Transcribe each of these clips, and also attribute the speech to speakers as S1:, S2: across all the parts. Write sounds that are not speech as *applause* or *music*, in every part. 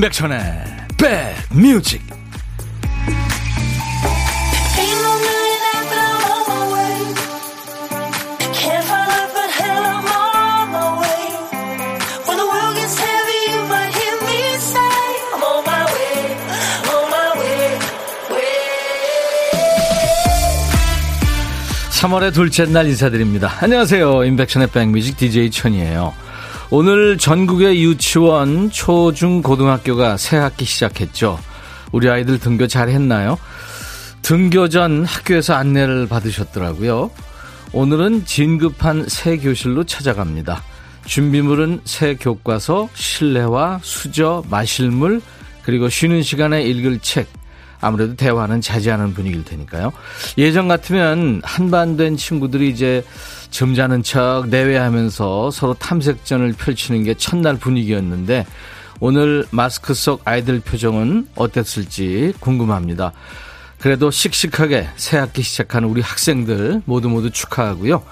S1: 임백천의 백뮤직. (3월의) 둘째 날 인사드립니다. 안녕하세요. 임백천의 백뮤직 DJ 천이에요 오늘 전국의 유치원, 초, 중, 고등학교가 새 학기 시작했죠. 우리 아이들 등교 잘 했나요? 등교 전 학교에서 안내를 받으셨더라고요. 오늘은 진급한 새 교실로 찾아갑니다. 준비물은 새 교과서, 실내화, 수저, 마실 물, 그리고 쉬는 시간에 읽을 책. 아무래도 대화는 자제하는 분위기일 테니까요. 예전 같으면 한반된 친구들이 이제 점잖은 척 내외하면서 서로 탐색전을 펼치는 게 첫날 분위기였는데 오늘 마스크 속 아이들 표정은 어땠을지 궁금합니다. 그래도 씩씩하게 새 학기 시작하는 우리 학생들 모두 모두 축하하고요.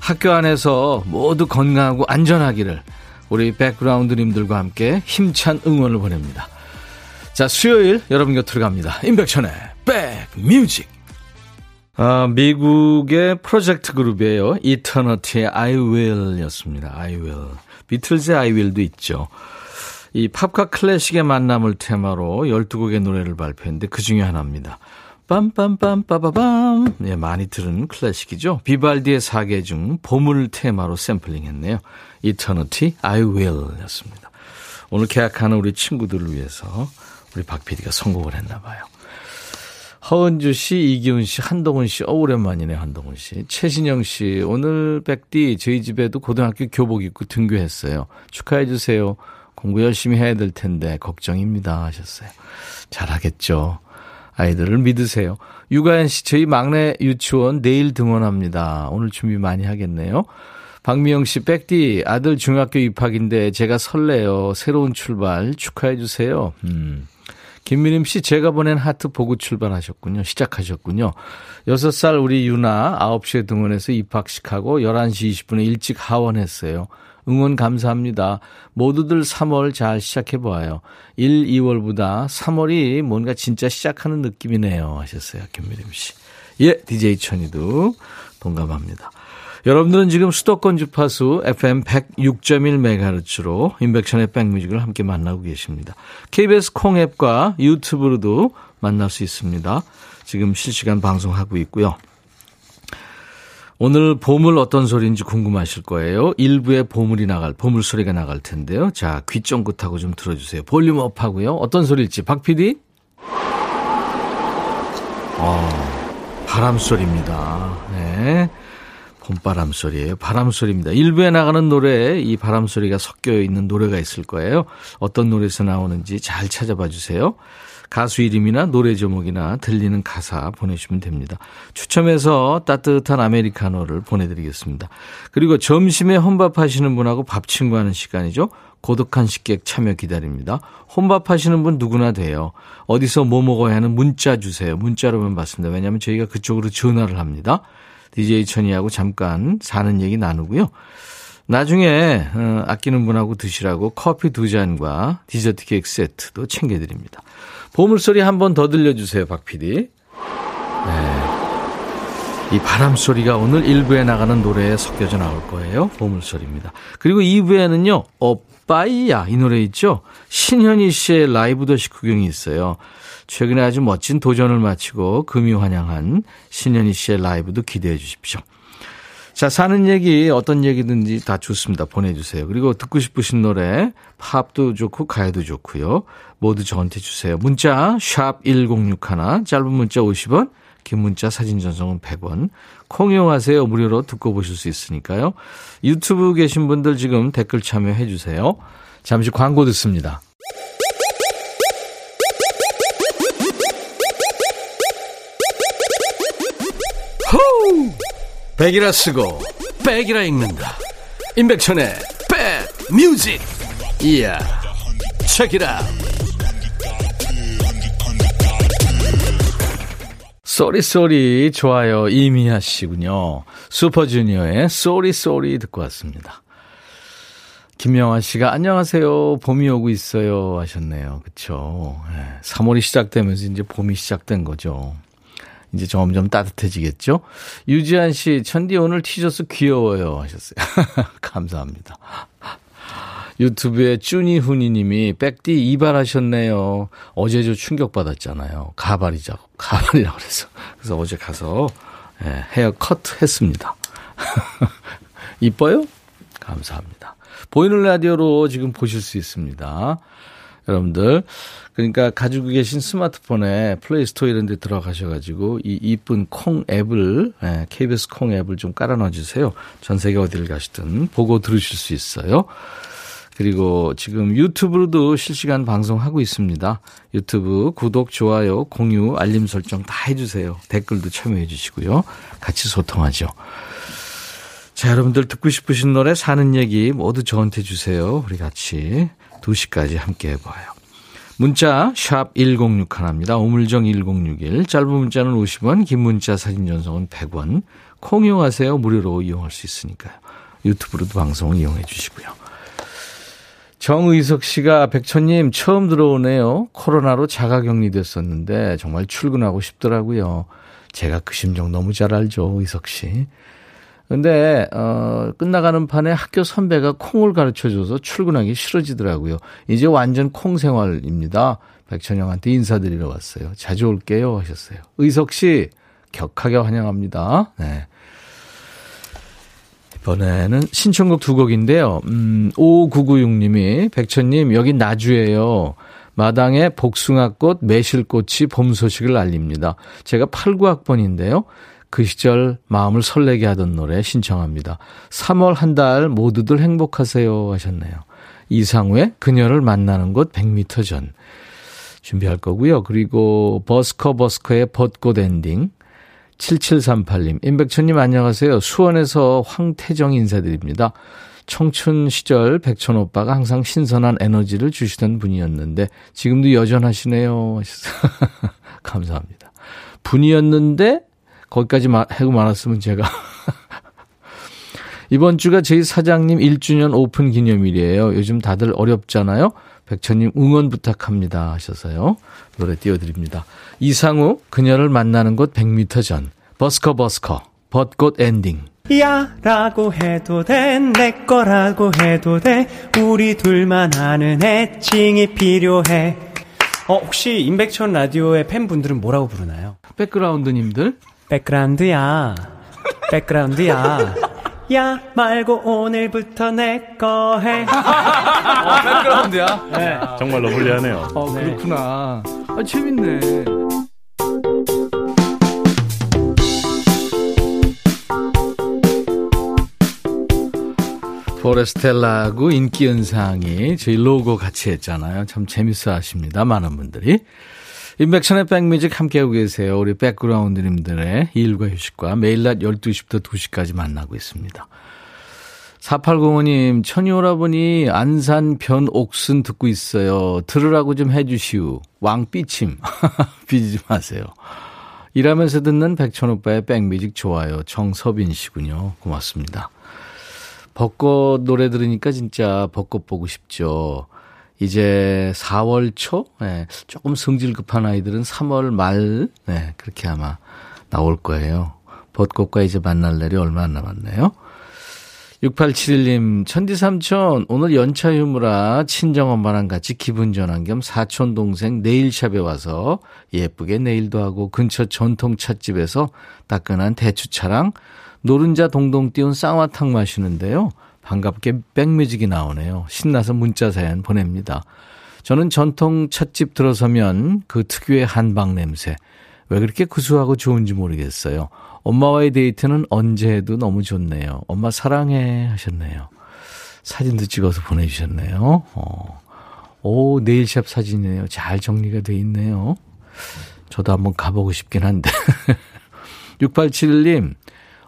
S1: 학교 안에서 모두 건강하고 안전하기를 우리 백그라운드님들과 함께 힘찬 응원을 보냅니다. 자, 수요일 여러분 곁으로 갑니다. 임백천의 백뮤직. 아, 미국의 프로젝트 그룹이에요. 이터너티의 I Will 였습니다. I Will. 비틀즈의 I Will도 있죠. 이 팝과 클래식의 만남을 테마로 12곡의 노래를 발표했는데 그 중에 하나입니다. 빰빰빰 빠바밤. 네, 많이 들은 클래식이죠. 비발디의 사계 중 봄을 테마로 샘플링 했네요. 이터너티 I Will 였습니다. 오늘 계약하는 우리 친구들을 위해서 우리 박 PD가 선곡을 했나 봐요. 허은주 씨, 이기훈 씨, 한동훈 씨, 어, 오랜만이네, 한동훈 씨. 최신영 씨, 오늘 백디, 저희 집에도 고등학교 교복 입고 등교했어요. 축하해주세요. 공부 열심히 해야 될 텐데, 걱정입니다. 하셨어요. 잘하겠죠. 아이들을 믿으세요. 유가연 씨, 저희 막내 유치원 내일 등원합니다. 오늘 준비 많이 하겠네요. 박미영 씨, 백디, 아들 중학교 입학인데 제가 설레요. 새로운 출발 축하해 주세요. 음. 김미림 씨, 제가 보낸 하트 보고 출발하셨군요. 시작하셨군요. 6살 우리 유나 9시에 등원해서 입학식하고 11시 20분에 일찍 하원했어요. 응원 감사합니다. 모두들 3월 잘 시작해보아요. 1, 2월보다 3월이 뭔가 진짜 시작하는 느낌이네요. 하셨어요. 김미림 씨. 예, DJ 천이도 동감합니다. 여러분들은 지금 수도권 주파수 FM 106.1MHz로 인백션의 백뮤직을 함께 만나고 계십니다. KBS 콩앱과 유튜브로도 만날 수 있습니다. 지금 실시간 방송하고 있고요. 오늘 보물 어떤 소리인지 궁금하실 거예요. 일부에 보물이 나갈, 보물 소리가 나갈 텐데요. 자, 귀 쫑긋하고 좀 들어주세요. volume up 하고요. 어떤 소리일지. 박 PD? 어, 바람 소리입니다. 네. 봄바람 소리예요. 바람 소리입니다. 일부에 나가는 노래에 이 바람 소리가 섞여 있는 노래가 있을 거예요. 어떤 노래에서 나오는지 잘 찾아봐 주세요. 가수 이름이나 노래 제목이나 들리는 가사 보내주시면 됩니다. 추첨해서 따뜻한 아메리카노를 보내드리겠습니다. 그리고 점심에 혼밥 하시는 분하고 밥 친구하는 시간이죠. 고독한 식객 참여 기다립니다. 혼밥 하시는 분 누구나 돼요. 어디서 뭐 먹어야 하는 문자 주세요. 문자로만 받습니다. 왜냐하면 저희가 그쪽으로 전화를 합니다. DJ 천이하고 잠깐 사는 얘기 나누고요. 나중에 어, 아끼는 분하고 드시라고 커피 두 잔과 디저트 케이크 세트도 챙겨드립니다. 보물소리 한 번 더 들려주세요, 박 PD. 네. 이 바람 소리가 오늘 1부에 나가는 노래에 섞여져 나올 거예요. 보물 소리입니다. 그리고 2부에는요, 오빠이야 이 노래 있죠? 신현희 씨의 라이브 더시 구경이 있어요. 최근에 아주 멋진 도전을 마치고 금이 환영한 신현희 씨의 라이브도 기대해 주십시오. 자, 사는 얘기, 어떤 얘기든지 다 좋습니다. 보내주세요. 그리고 듣고 싶으신 노래, 팝도 좋고, 가요도 좋고요. 모두 저한테 주세요. 문자, 샵 1061, 짧은 문자 50원, 긴 문자 사진 전송은 100원. 콩 이용하세요. 무료로 듣고 보실 수 있으니까요. 유튜브 계신 분들 지금 댓글 참여해 주세요. 잠시 광고 듣습니다. 호우! 백이라 쓰고 백이라 읽는다. 임백천의 백 뮤직. 이야. 책이라. Sorry Sorry 좋아요 이미아 씨군요. 슈퍼주니어의 Sorry Sorry 듣고 왔습니다. 김영아 씨가 안녕하세요. 봄이 오고 있어요 하셨네요. 그렇죠. 네, 3월이 시작되면서 이제 봄이 시작된 거죠. 이제 점점 따뜻해지겠죠? 유지한 씨, 천디 오늘 티셔츠 귀여워요 하셨어요. *laughs* 감사합니다. 유튜브에 쭈니훈이 님이 백디 이발하셨네요. 어제 저 충격받았잖아요. 가발이자고, 가발이라고 그래서. 그래서 어제 가서 예, 헤어 컷 했습니다. *laughs* 이뻐요? 감사합니다. 보이는 라디오로 지금 보실 수 있습니다. 여러분들. 그러니까 가지고 계신 스마트폰에 플레이스토어 이런 데 들어가셔가지고 이 이쁜 콩 앱을, 예, KBS 콩 앱을 좀 깔아놔 주세요. 전 세계 어디를 가시든 보고 들으실 수 있어요. 그리고 지금 유튜브로도 실시간 방송하고 있습니다. 유튜브 구독, 좋아요, 공유, 알림 설정 다 해주세요. 댓글도 참여해 주시고요. 같이 소통하죠. 자, 여러분들 듣고 싶으신 노래 사는 얘기 모두 저한테 주세요. 우리 같이 2시까지 함께 해봐요. 문자 1061입니다. 오물정 1061. 짧은 문자는 50원, 긴 문자 사진 전송은 100원. 콩 이용하세요. 무료로 이용할 수 있으니까요. 유튜브로도 방송 이용해 주시고요. 정의석 씨가 백천님 처음 들어오네요. 코로나로 자가 격리 됐었는데 정말 출근하고 싶더라고요. 제가 그 심정 너무 잘 알죠, 의석 씨. 근데 어 끝나가는 판에 학교 선배가 콩을 가르쳐 줘서 출근하기 싫어지더라고요. 이제 완전 콩 생활입니다. 백천영한테 인사드리러 왔어요. 자주 올게요 하셨어요. 의석 씨 격하게 환영합니다. 네. 이번에는 신청곡 두 곡인데요. 음, 5996님이, 백천님, 여기 나주예요. 마당에 복숭아꽃, 매실꽃이 봄 소식을 알립니다. 제가 89학번인데요. 그 시절 마음을 설레게 하던 노래 신청합니다. 3월 한 달 모두들 행복하세요 하셨네요. 이상우의 그녀를 만나는 곳 100m 전 준비할 거고요. 그리고 버스커 버스커의 벚꽃 엔딩 7738님, 임백천님 안녕하세요. 수원에서 황태정 인사드립니다. 청춘 시절 백천 오빠가 항상 신선한 에너지를 주시던 분이었는데 지금도 여전하시네요. *laughs* 감사합니다. 분이었는데 거기까지 하고 말았으면 제가 *laughs* 이번 주가 저희 사장님 1주년 오픈 기념일이에요. 요즘 다들 어렵잖아요. 백천님 응원 부탁합니다 하셔서요. 노래 띄워드립니다. 이상우 그녀를 만나는 곳 100m 전. 버스커 버스커. 벚꽃 엔딩.
S2: 야 라고 해도 돼 내 거라고 해도 돼. 우리 둘만 아는 애칭이 필요해. 어 혹시 임백천 라디오의 팬분들은 뭐라고 부르나요?
S1: 백그라운드님들?
S2: 백그라운드야. 백그라운드야 야 말고 오늘부터 내 거 해. *laughs*
S1: 어, 백그라운드야?
S3: 네. 정말로 불리하네요.
S1: 어, 그렇구나. 아, 재밌네. 포레스텔라하고 인기 연상이 저희 로고 같이 했잖아요. 참 재밌어 하십니다. 많은 분들이. 인백션의 백뮤직 함께하고 계세요. 우리 백그라운드님들의 일과 휴식과 매일 낮 12시부터 2시까지 만나고 있습니다. 4805님, 천이오라버니 안산 변옥순 듣고 있어요. 들으라고 좀 해주시오. 왕삐침. 삐지 *laughs* 마세요. 일하면서 듣는 백천오빠의 백뮤직 좋아요. 정서빈 씨군요. 고맙습니다. 벚꽃 노래 들으니까 진짜 벚꽃 보고 싶죠. 이제 4월 초, 네, 조금 성질 급한 아이들은 3월 말, 네, 그렇게 아마 나올 거예요. 벚꽃과 이제 만날 날이 얼마 안 남았네요. 6871님, 천디삼촌, 오늘 연차 휴무라 친정엄마랑 같이 기분 전환 겸 사촌 동생 네일샵에 와서 예쁘게 네일도 하고 근처 전통 찻집에서 따끈한 대추차랑 노른자 동동 띄운 쌍화탕 마시는데요. 반갑게 백뮤직이 나오네요. 신나서 문자 사연 보냅니다. 저는 전통 찻집 들어서면 그 특유의 한방 냄새. 왜 그렇게 구수하고 좋은지 모르겠어요. 엄마와의 데이트는 언제 해도 너무 좋네요. 엄마 사랑해 하셨네요. 사진도 찍어서 보내주셨네요. 어. 오, 네일샵 사진이네요. 잘 정리가 돼 있네요. 저도 한번 가보고 싶긴 한데. *laughs* 6871님,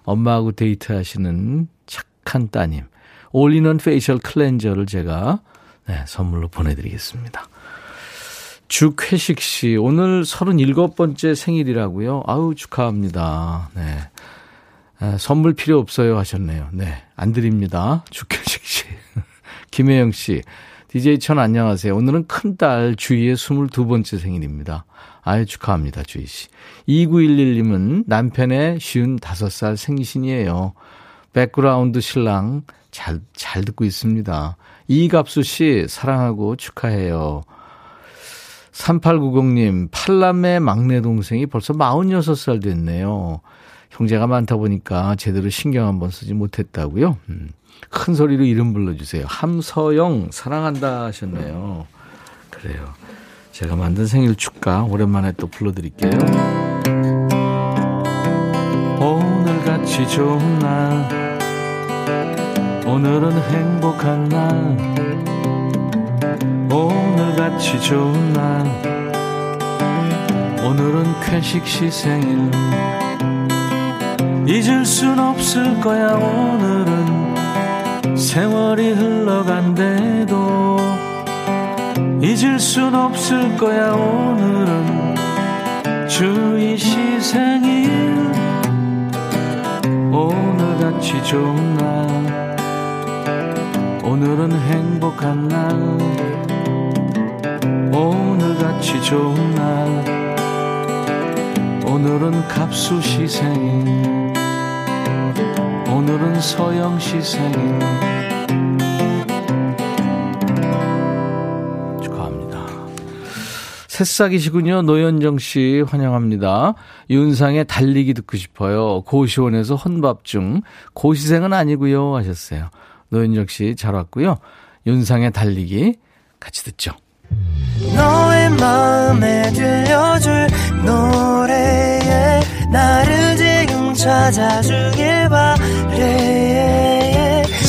S1: 엄마하고 데이트 하시는 착한 따님. 올리는 facial cleanser를 제가 네, 선물로 보내드리겠습니다. 주회식 씨, 오늘 37번째 생일이라고요? 아우, 축하합니다. 네. 아, 선물 필요 없어요 하셨네요. 네. 안 드립니다. 주회식 씨. *laughs* 김혜영 씨, DJ 천 안녕하세요. 오늘은 큰딸 주희의 22번째 생일입니다. 아유, 축하합니다, 주희 씨. 2911님은 남편의 55살 생신이에요. 백그라운드 신랑 잘, 잘 듣고 있습니다. 이갑수 씨, 사랑하고 축하해요. 3890님, 팔남매 막내 동생이 벌써 46살 됐네요. 형제가 많다 보니까 제대로 신경 한번 쓰지 못했다고요. 음. 큰 소리로 이름 불러주세요. 함서영 사랑한다 하셨네요. 그래요. 제가 만든 생일 축가 오랜만에 또 불러드릴게요. 오늘같이 좋은 날 오늘은 행복한 날. 오늘같이 좋은 날. 오늘은 쾌식 시 생일. 잊을 순 없을 거야 오늘은. 세월이 흘러간대도. 잊을 순 없을 거야 오늘은. 주의 시 생일. 오늘같이 좋은 날 오늘은 행복한 날 오늘같이 좋은 날 오늘은 갑수시 생일 오늘은 서영 씨 생일 축하합니다. 새싹이시군요. 노현정 씨 환영합니다. 윤상의 달리기 듣고 싶어요. 고시원에서 혼밥 중 고시생은 아니고요 하셨어요. 노현정 씨 잘 왔고요. 윤상의 달리기 같이 듣죠. 너의 마음에 들려줄 노래에 나를 지금 찾아주길 바래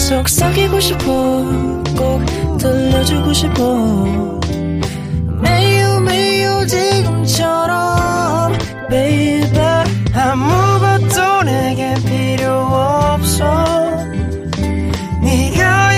S1: 속삭이고 싶어 꼭 들려주고 싶어 매우 매우 지금처럼 baby 아무것도 내게 필요 없어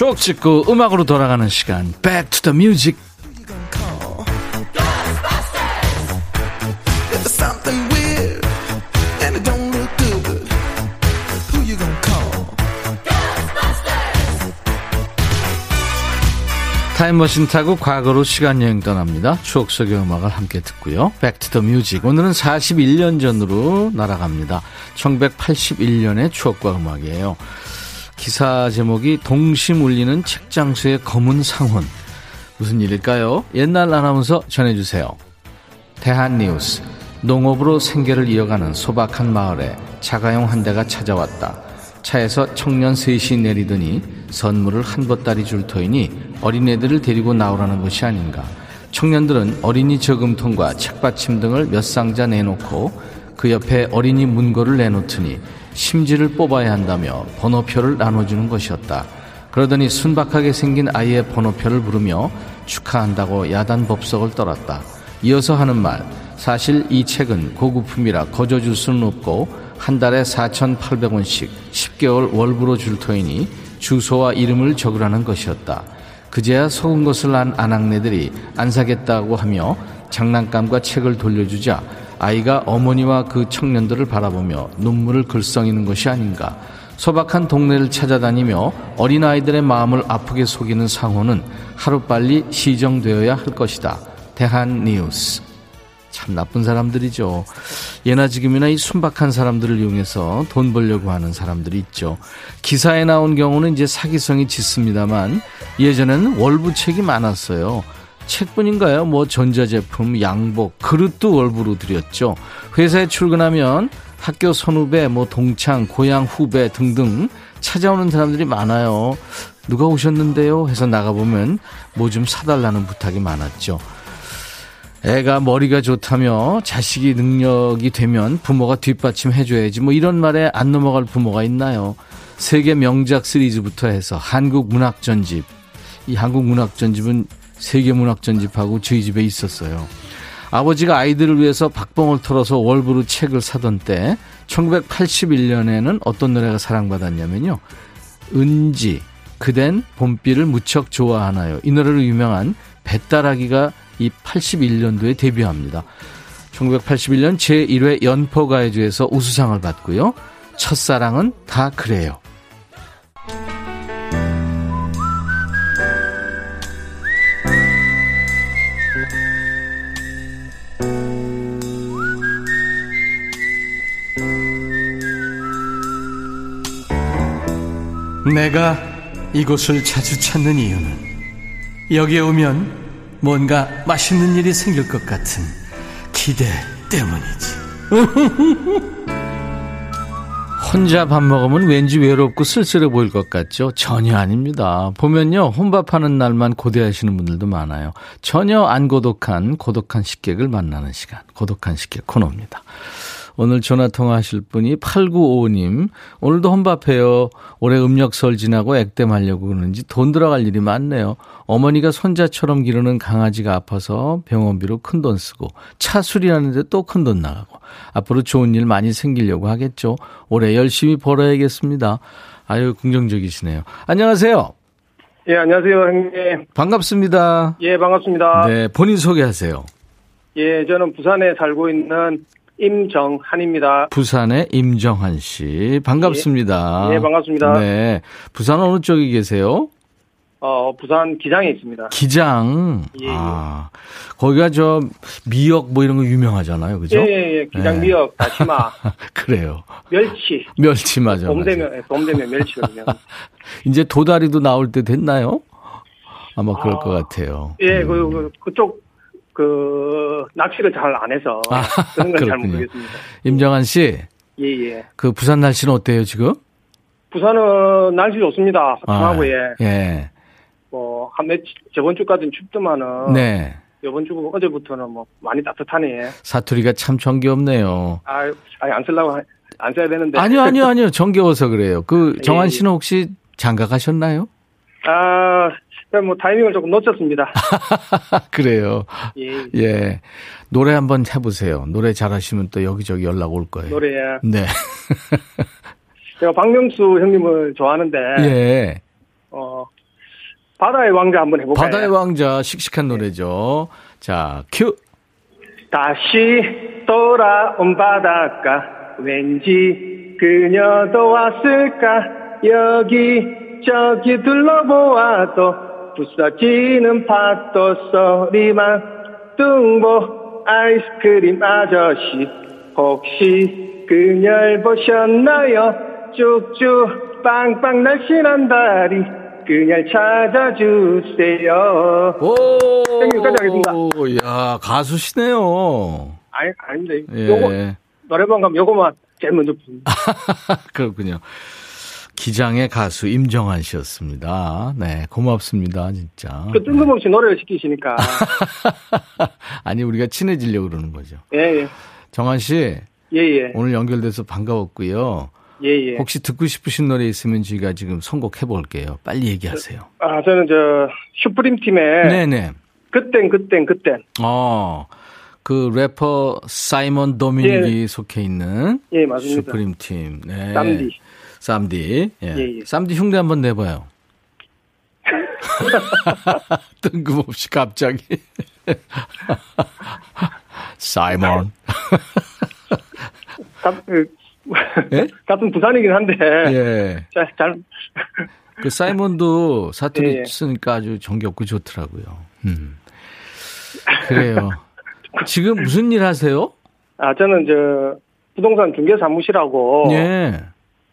S1: 추억 찍고 음악으로 돌아가는 시간 Back to the Music 타임머신 타고 과거로 시간여행 떠납니다. 추억 속의 음악을 함께 듣고요. Back to the Music. 오늘은 41년 전으로 날아갑니다. 1981년의 추억과 음악이에요. 기사 제목이 동심 울리는 책장수의 검은 상혼. 무슨 일일까요? 옛날 아나운서 전해주세요. 대한뉴스. 농업으로 생계를 이어가는 소박한 마을에 자가용 한 대가 찾아왔다. 차에서 청년 셋이 내리더니 선물을 한 보따리 줄 터이니 어린애들을 데리고 나오라는 것이 아닌가. 청년들은 어린이 저금통과 책받침 등을 몇 상자 내놓고 그 옆에 어린이 문고를 내놓더니 심지를 뽑아야 한다며 번호표를 나눠주는 것이었다. 그러더니 순박하게 생긴 아이의 번호표를 부르며 축하한다고 야단 법석을 떨었다. 이어서 하는 말, 사실 이 책은 고급품이라 거저줄 수는 없고 한 달에 4,800원씩 10개월 월부로 줄 터이니 주소와 이름을 적으라는 것이었다. 그제야 속은 것을 안 아낙네들이 안 사겠다고 하며 장난감과 책을 돌려주자 아이가 어머니와 그 청년들을 바라보며 눈물을 글썽이는 것이 아닌가. 소박한 동네를 찾아다니며 어린아이들의 마음을 아프게 속이는 상호는 하루빨리 시정되어야 할 것이다. 대한 뉴스. 참 나쁜 사람들이죠. 예나 지금이나 이 순박한 사람들을 이용해서 돈 벌려고 하는 사람들이 있죠. 기사에 나온 경우는 이제 사기성이 짙습니다만 예전에는 월부책이 많았어요. 책뿐인가요? 뭐 전자제품, 양복, 그릇도 월부로 드렸죠. 회사에 출근하면 학교 선후배, 뭐 동창, 고향 후배 등등 찾아오는 사람들이 많아요. 누가 오셨는데요? 해서 나가보면 뭐 좀 사달라는 부탁이 많았죠. 애가 머리가 좋다며 자식이 능력이 되면 부모가 뒷받침 해줘야지 뭐 이런 말에 안 넘어갈 부모가 있나요? 세계 명작 시리즈부터 해서 한국 문학 전집. 이 한국 문학 전집은 세계 문학 전집하고 저희 집에 있었어요. 아버지가 아이들을 위해서 박봉을 털어서 월부로 책을 사던 때 1981년에는 어떤 노래가 사랑받았냐면요. 은지, 그댄 봄비를 무척 좋아하나요. 이 노래로 유명한 배따라기가 이 81년도에 데뷔합니다. 1981년 제1회 연포가요제에서 우수상을 받고요. 첫사랑은 다 그래요. 내가 이곳을 자주 찾는 이유는 여기에 오면 뭔가 맛있는 일이 생길 것 같은 기대 때문이지. *laughs* 혼자 밥 먹으면 왠지 외롭고 쓸쓸해 보일 것 같죠? 전혀 아닙니다. 보면요, 혼밥하는 날만 고대하시는 분들도 많아요. 전혀 안 고독한, 고독한 식객을 만나는 시간. 고독한 식객 코너입니다. 오늘 전화 통화하실 분이 8955님. 오늘도 혼밥해요. 올해 음력설 지나고 액땜하려고 그러는지 돈 들어갈 일이 많네요. 어머니가 손자처럼 기르는 강아지가 아파서 병원비로 큰 돈 쓰고 차 수리하는데 또 큰 돈 나가고 앞으로 좋은 일 많이 생기려고 하겠죠. 올해 열심히 벌어야겠습니다. 아유 긍정적이시네요. 안녕하세요.
S3: 예, 안녕하세요, 형님.
S1: 반갑습니다.
S3: 예, 반갑습니다.
S1: 네, 본인 소개하세요.
S3: 예, 저는 부산에 살고 있는 임정한입니다.
S1: 부산의 임정한 씨. 반갑습니다.
S3: 예, 예, 반갑습니다.
S1: 네. 부산 어느 쪽에 계세요?
S3: 어, 부산 기장에 있습니다.
S1: 기장.
S3: 예, 예.
S1: 아, 거기가 저 미역 뭐 이런 거 유명하잖아요. 그죠?
S3: 예, 예, 예. 기장
S1: 네.
S3: 미역, 다시마, *laughs*
S1: 그래요.
S3: 멸치.
S1: 멸치 맞아.
S3: 봄
S1: 맞아.
S3: 되면, 봄 되면 멸치거든요. *laughs*
S1: 이제 도다리도 나올 때 됐나요? 아마 그럴 것 같아요.
S3: 예, 그, 그, 그쪽, 그, 낚시를 잘 안 해서.
S1: 아,
S3: 그런 건 잘. 모르겠습니다.
S1: 임정한 씨,
S3: 예, 예.
S1: 그 부산 날씨는 어때요, 지금?
S3: 부산은 날씨 좋습니다. 화창하고, 예.
S1: 예.
S3: 뭐, 한 몇, 저번 주까지는 춥더만은.
S1: 네.
S3: 이번 주 어제부터는 뭐, 많이 따뜻하네.
S1: 사투리가 참 정겹네요.
S3: 아, 아니, 안 쓰려고, 하- 안 써야 되는데.
S1: 아니요, 아니요, 아니요. 정겨워서 그래요. 그 *laughs*
S3: 예,
S1: 정한
S3: 예.
S1: 씨는 혹시 장가 가셨나요?
S3: 아, 그냥 뭐 타이밍을 조금 놓쳤습니다. *laughs*
S1: 그래요.
S3: 예,
S1: 예. 노래 한번 해보세요. 노래 잘하시면 또 여기저기 연락 올 거예요.
S3: 노래에.
S1: 네. *laughs*
S3: 제가 박명수 형님을 좋아하는데,
S1: 예.
S3: 어, 바다의 왕자 한번 해볼까요?
S1: 바다의 왕자 씩씩한 노래죠. 자, 큐.
S3: 다시 돌아온 바닷가, 왠지 그녀도 왔을까, 여기, 저기 둘러보아도, 부서지는 파도 소리만, 뚱보 아이스크림 아저씨, 혹시 그녀를 보셨나요? 쭉쭉 빵빵 날씬한 다리, 그녀를 찾아주세요.
S1: 오!
S3: 여기까지 하겠습니다.
S1: 야, 가수시네요.
S3: 아니, 아닌데.
S1: 예.
S3: 요거, 노래방 가면 요거만 제일 먼저 부릅니다. *laughs*
S1: 그렇군요. 기장의 가수 임정한 씨였습니다. 네, 고맙습니다, 진짜.
S3: 그 뜬금없이 노래를 시키시니까. *laughs*
S1: 아니, 우리가 친해지려고 그러는 거죠.
S3: 예, 예.
S1: 정한 씨,
S3: 예, 예.
S1: 오늘 연결돼서 반가웠고요.
S3: 예, 예.
S1: 혹시 듣고 싶으신 노래 있으면 저희가 지금 선곡해 볼게요. 빨리 얘기하세요.
S3: 아, 저는 저, 슈프림 팀의.
S1: 네네.
S3: 그땐, 그땐, 그땐.
S1: 어, 그 래퍼 사이먼 도미닉이 속해 있는
S3: 예, 맞습니다.
S1: 슈프림 팀. 네.
S3: 쌈디.
S1: 쌈디. 예.
S3: 예, 예.
S1: 쌈디 흉내 한번 내봐요. *laughs* 뜬금없이 갑자기. 사이먼.
S3: 가, 그,
S1: 예?
S3: 같은 부산이긴 한데.
S1: 예.
S3: 잘, 잘,
S1: 그 사이먼도 사투리
S3: 예, 예.
S1: 쓰니까 아주 정겹고 좋더라고요. 음. 그래요. 지금 무슨 일 하세요?
S3: 아, 저는 저, 부동산 중개 사무실하고.
S1: 예.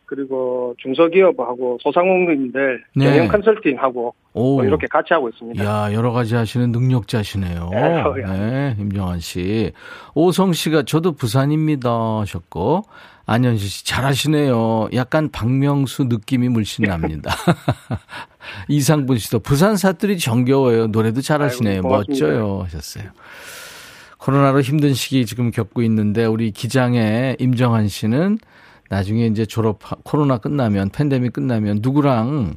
S3: 그리고 중소기업하고 소상공인들
S1: 네.
S3: 경영 컨설팅하고
S1: 오.
S3: 뭐 이렇게 같이 하고 있습니다.
S1: 야, 여러 가지 하시는 능력자시네요.
S3: 아유,
S1: 네, 임정환 씨. 오성 씨가 저도 부산입니다 하셨고, 안현실 씨 잘하시네요. 약간 박명수 느낌이 물씬 납니다. *laughs* 이상분 씨도 부산 사투리 정겨워요. 노래도 잘하시네요.
S3: 아이고.
S1: 멋져요 하셨어요. 코로나로 힘든 시기 지금 겪고 있는데 우리 기장의 임정한 씨는 나중에 이제 졸업 코로나 끝나면 팬데믹 끝나면 누구랑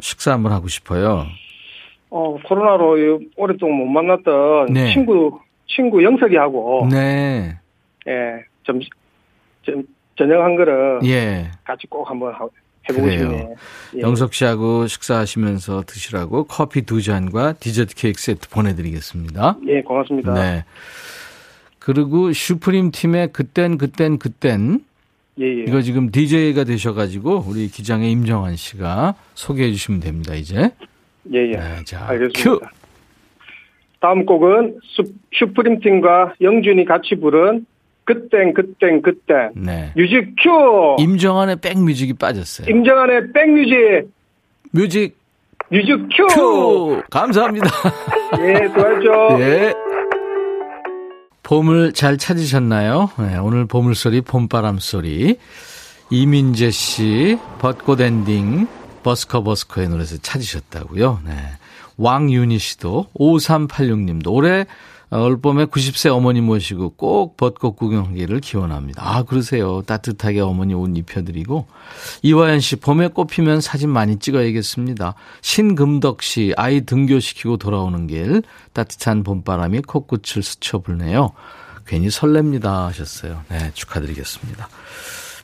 S1: 식사 한번 하고 싶어요.
S3: 어, 코로나로 오랫동안 못 만났던
S1: 네.
S3: 친구, 친구 영석이하고,
S1: 네.
S3: 예, 점, 점, 저녁 한 그릇
S1: 예.
S3: 같이 꼭 한번 하- 해보고
S1: 그래요.
S3: 싶네요. 예.
S1: 영석 씨하고 식사하시면서 드시라고 커피 두 잔과 디저트 케이크 세트 보내드리겠습니다.
S3: 예, 고맙습니다.
S1: 네. 그리고 슈프림 팀의 그땐 그땐 그땐
S3: 예, 예.
S1: 이거 지금 DJ가 되셔가지고 우리 기장의 임정환 씨가 소개해 주시면 됩니다. 이제.
S3: 예, 예.
S1: 네, 자,
S3: 알겠습니다.
S1: 큐.
S3: 다음 곡은 슈, 슈프림 팀과 영준이 같이 부른 그땐, 그땐, 그땐.
S1: 네.
S3: Music cue!
S1: 임정환의 백뮤직이 빠졌어요.
S3: 임정한의 백뮤직, music music cue!
S1: Cue. 감사합니다. *laughs*
S3: 예, 수고하셨죠.
S1: 예. 봄을 잘 찾으셨나요? 네, 오늘 보물소리, 봄바람 소리. 이민재 씨, 벚꽃 엔딩, 버스커 버스커의 노래에서 찾으셨다고요. 네. 왕윤희 씨도, 5386님도 올해 올 봄에 90세 어머니 모시고 꼭 벚꽃 구경하기를 기원합니다. 아, 그러세요. 따뜻하게 어머니 옷 입혀드리고. 이화연 씨, 봄에 꽃 피면 사진 많이 찍어야겠습니다. 신금덕 씨, 아이 등교시키고 돌아오는 길, 따뜻한 봄바람이 코끝을 스쳐 불네요. 괜히 설렙니다 하셨어요. 네, 축하드리겠습니다.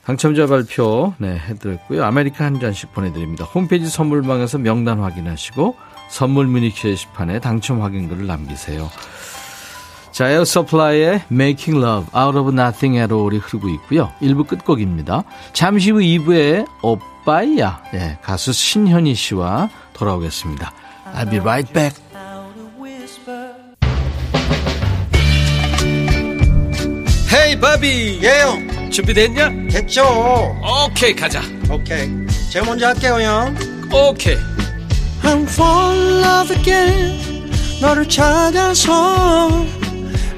S1: 당첨자 발표 네, 해드렸고요. 아메리카노 한 잔씩 보내드립니다. 홈페이지 선물방에서 명단 확인하시고 선물 미니 게시판에 당첨 확인글을 남기세요. 자, 에어 서플라이의 Making Love Out of Nothing at All이 흐르고 있고요. 1부 끝곡입니다. 잠시 후 2부에 오빠야 네, 가수 신현희 씨와 돌아오겠습니다. I'll be right back. 헤이 바비
S4: 예영
S1: 준비됐냐?
S4: 됐죠
S1: 오케이 가자
S4: 오케이 제가 먼저 할게요 형
S1: 오케이
S4: I'm fall in love again 너를 찾아서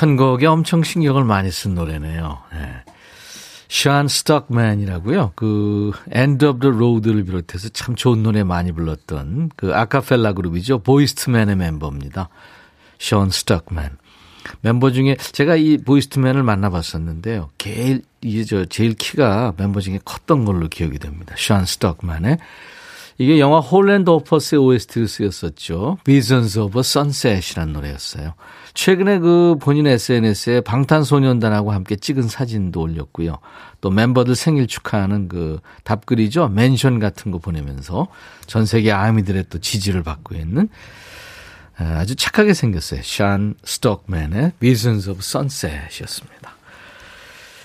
S1: 편곡에 엄청 신경을 많이 쓴 노래네요. 네. 션 스톡맨이라고요. 그 End of the Road를 비롯해서 참 좋은 노래 많이 불렀던 그 아카펠라 그룹이죠. Boyz II Men의 멤버입니다. 션 스톡맨. 멤버 중에 제가 이 Boyz II Men을 만나봤었는데요. 제일 이제 저 제일 키가 멤버 중에 컸던 걸로 기억이 됩니다. 션 스톡맨의 이게 영화 Holland's Opus의 OST로 쓰였었죠. Of a Sunset이라는 노래였어요. 최근에 그 본인 SNS에 방탄소년단하고 함께 찍은 사진도 올렸고요. 또 멤버들 생일 축하하는 그 답글이죠. mention 같은 거 보내면서 전 세계 아미들의 또 지지를 받고 있는 아주 착하게 생겼어요. 샨 스톡맨의 Visions of Sunset이었습니다.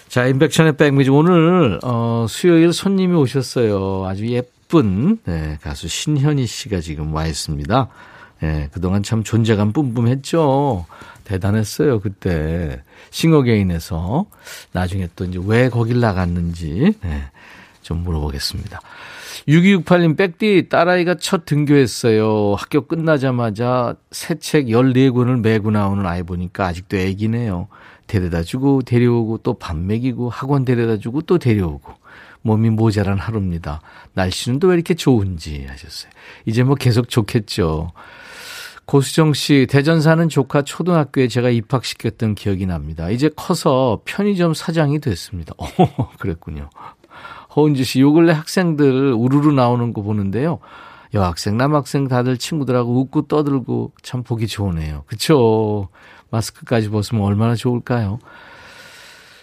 S1: 자, 인백션의 백미지 오늘 어, 수요일 손님이 오셨어요. 아주 예쁜 네, 가수 신현희 씨가 지금 와 있습니다. 네, 그동안 참 존재감 뿜뿜했죠. 대단했어요, 그때. 싱어게인에서. 나중에 또 이제 왜 거길 나갔는지, 네, 좀 물어보겠습니다. 6268님, 백디, 딸아이가 첫 등교했어요. 학교 끝나자마자 새 책 14권을 메고 나오는 아이 보니까 아직도 애기네요. 데려다 주고, 데려오고, 또 밥 먹이고, 학원 데려다 주고, 또 데려오고. 몸이 모자란 하루입니다. 날씨는 또 왜 이렇게 좋은지 하셨어요. 이제 뭐 계속 좋겠죠. 고수정 씨, 대전 사는 조카 초등학교에 제가 입학시켰던 기억이 납니다. 이제 커서 편의점 사장이 됐습니다. *laughs* 오, 그랬군요. 허은지 씨, 요 근래 학생들 우르르 나오는 거 보는데요. 여학생, 남학생 다들 친구들하고 웃고 떠들고 참 보기 좋으네요. 그쵸? 마스크까지 벗으면 얼마나 좋을까요?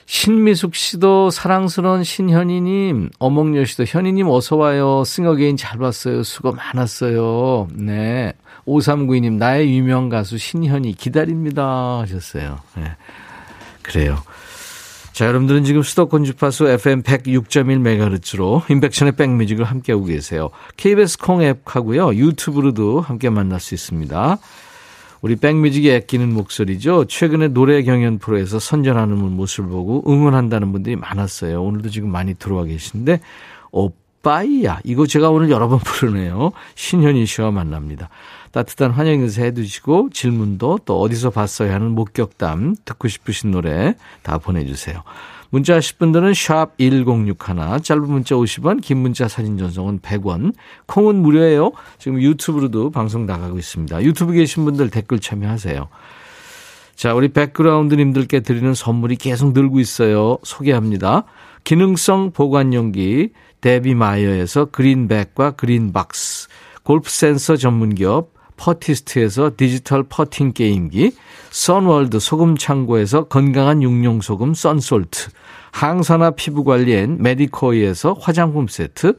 S1: 신미숙 씨도 사랑스러운 신현희님, 어몽여 씨도 현희님 어서와요. 싱어게인 잘 봤어요. 수고 많았어요. 네. 5392님, 나의 유명 가수 신현희 기다립니다. 하셨어요. 네. 그래요. 자, 여러분들은 지금 수도권 주파수 FM 106.1MHz로 인백션의 백뮤직을 함께하고 계세요. KBS 콩 앱하고요. 유튜브로도 함께 만날 수 있습니다. 우리 백뮤직에 아끼는 목소리죠. 최근에 노래 경연 프로에서 선전하는 모습을 보고 응원한다는 분들이 많았어요. 오늘도 지금 많이 들어와 계신데 오빠이야 이거 제가 오늘 여러 번 부르네요. 신현희 씨와 만납니다. 따뜻한 환영 인사 해두시고 질문도 또 어디서 봤어야 하는 목격담 듣고 싶으신 노래 다 보내주세요. 문자 하실 분들은 샵 1061, 짧은 문자 50원, 긴 문자 사진 전송은 100원, 콩은 무료예요. 지금 유튜브로도 방송 나가고 있습니다. 유튜브 계신 분들 댓글 참여하세요. 자, 우리 백그라운드님들께 드리는 선물이 계속 늘고 있어요. 소개합니다. 기능성 보관용기 데비마이어에서 그린백과 그린박스, 골프 센서 전문기업 퍼티스트에서 디지털 퍼팅 게임기, 선월드 소금 창고에서 건강한 용융 소금 썬솔트, 항산화 피부 관리엔 메디코이에서 화장품 세트,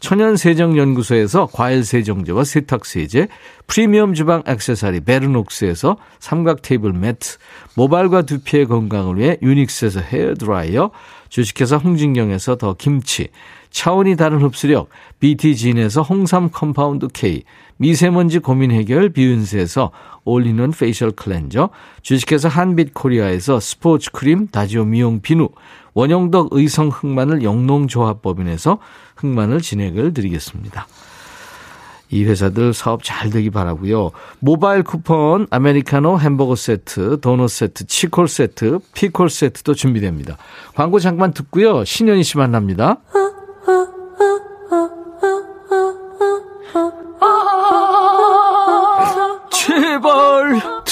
S1: 천연 세정 연구소에서 과일 세정제와 세탁 세제, 프리미엄 주방 액세서리 베르녹스에서 삼각 테이블 매트, 모발과 두피의 건강을 위해 유닉스에서 헤어 드라이어, 주식회사 홍진경에서 더 김치, 차원이 다른 흡수력 BT진에서 홍삼 compound K, 미세먼지 고민 해결 비윤세에서 올리는 facial cleanser, 주식회사 한빛코리아에서 스포츠 크림 다지오 미용 비누, 원형덕 의성 흑마늘 영농조합법인에서 흑마늘 진액을 드리겠습니다. 이 회사들 사업 잘 되기 바라고요. 모바일 쿠폰, 아메리카노 햄버거 세트, 도넛 세트, 치콜 세트, 피콜 세트도 준비됩니다. 광고 잠깐 듣고요. 신현희 씨 만납니다.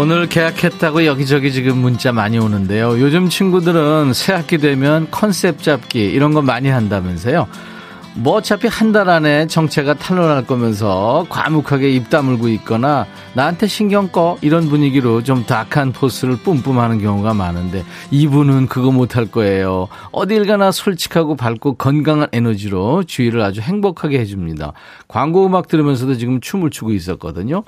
S1: 오늘 계약했다고 여기저기 지금 문자 많이 오는데요. 요즘 친구들은 새 학기 되면 컨셉 잡기 이런 거 많이 한다면서요. 뭐 어차피 한 달 안에 정체가 탄로날 거면서 과묵하게 입 다물고 있거나 나한테 신경 꺼 이런 분위기로 좀 다크한 포스를 뿜뿜하는 경우가 많은데 이분은 그거 못할 거예요. 어딜 가나 솔직하고 밝고 건강한 에너지로 주위를 아주 행복하게 해줍니다. 광고 음악 들으면서도 지금 춤을 추고 있었거든요.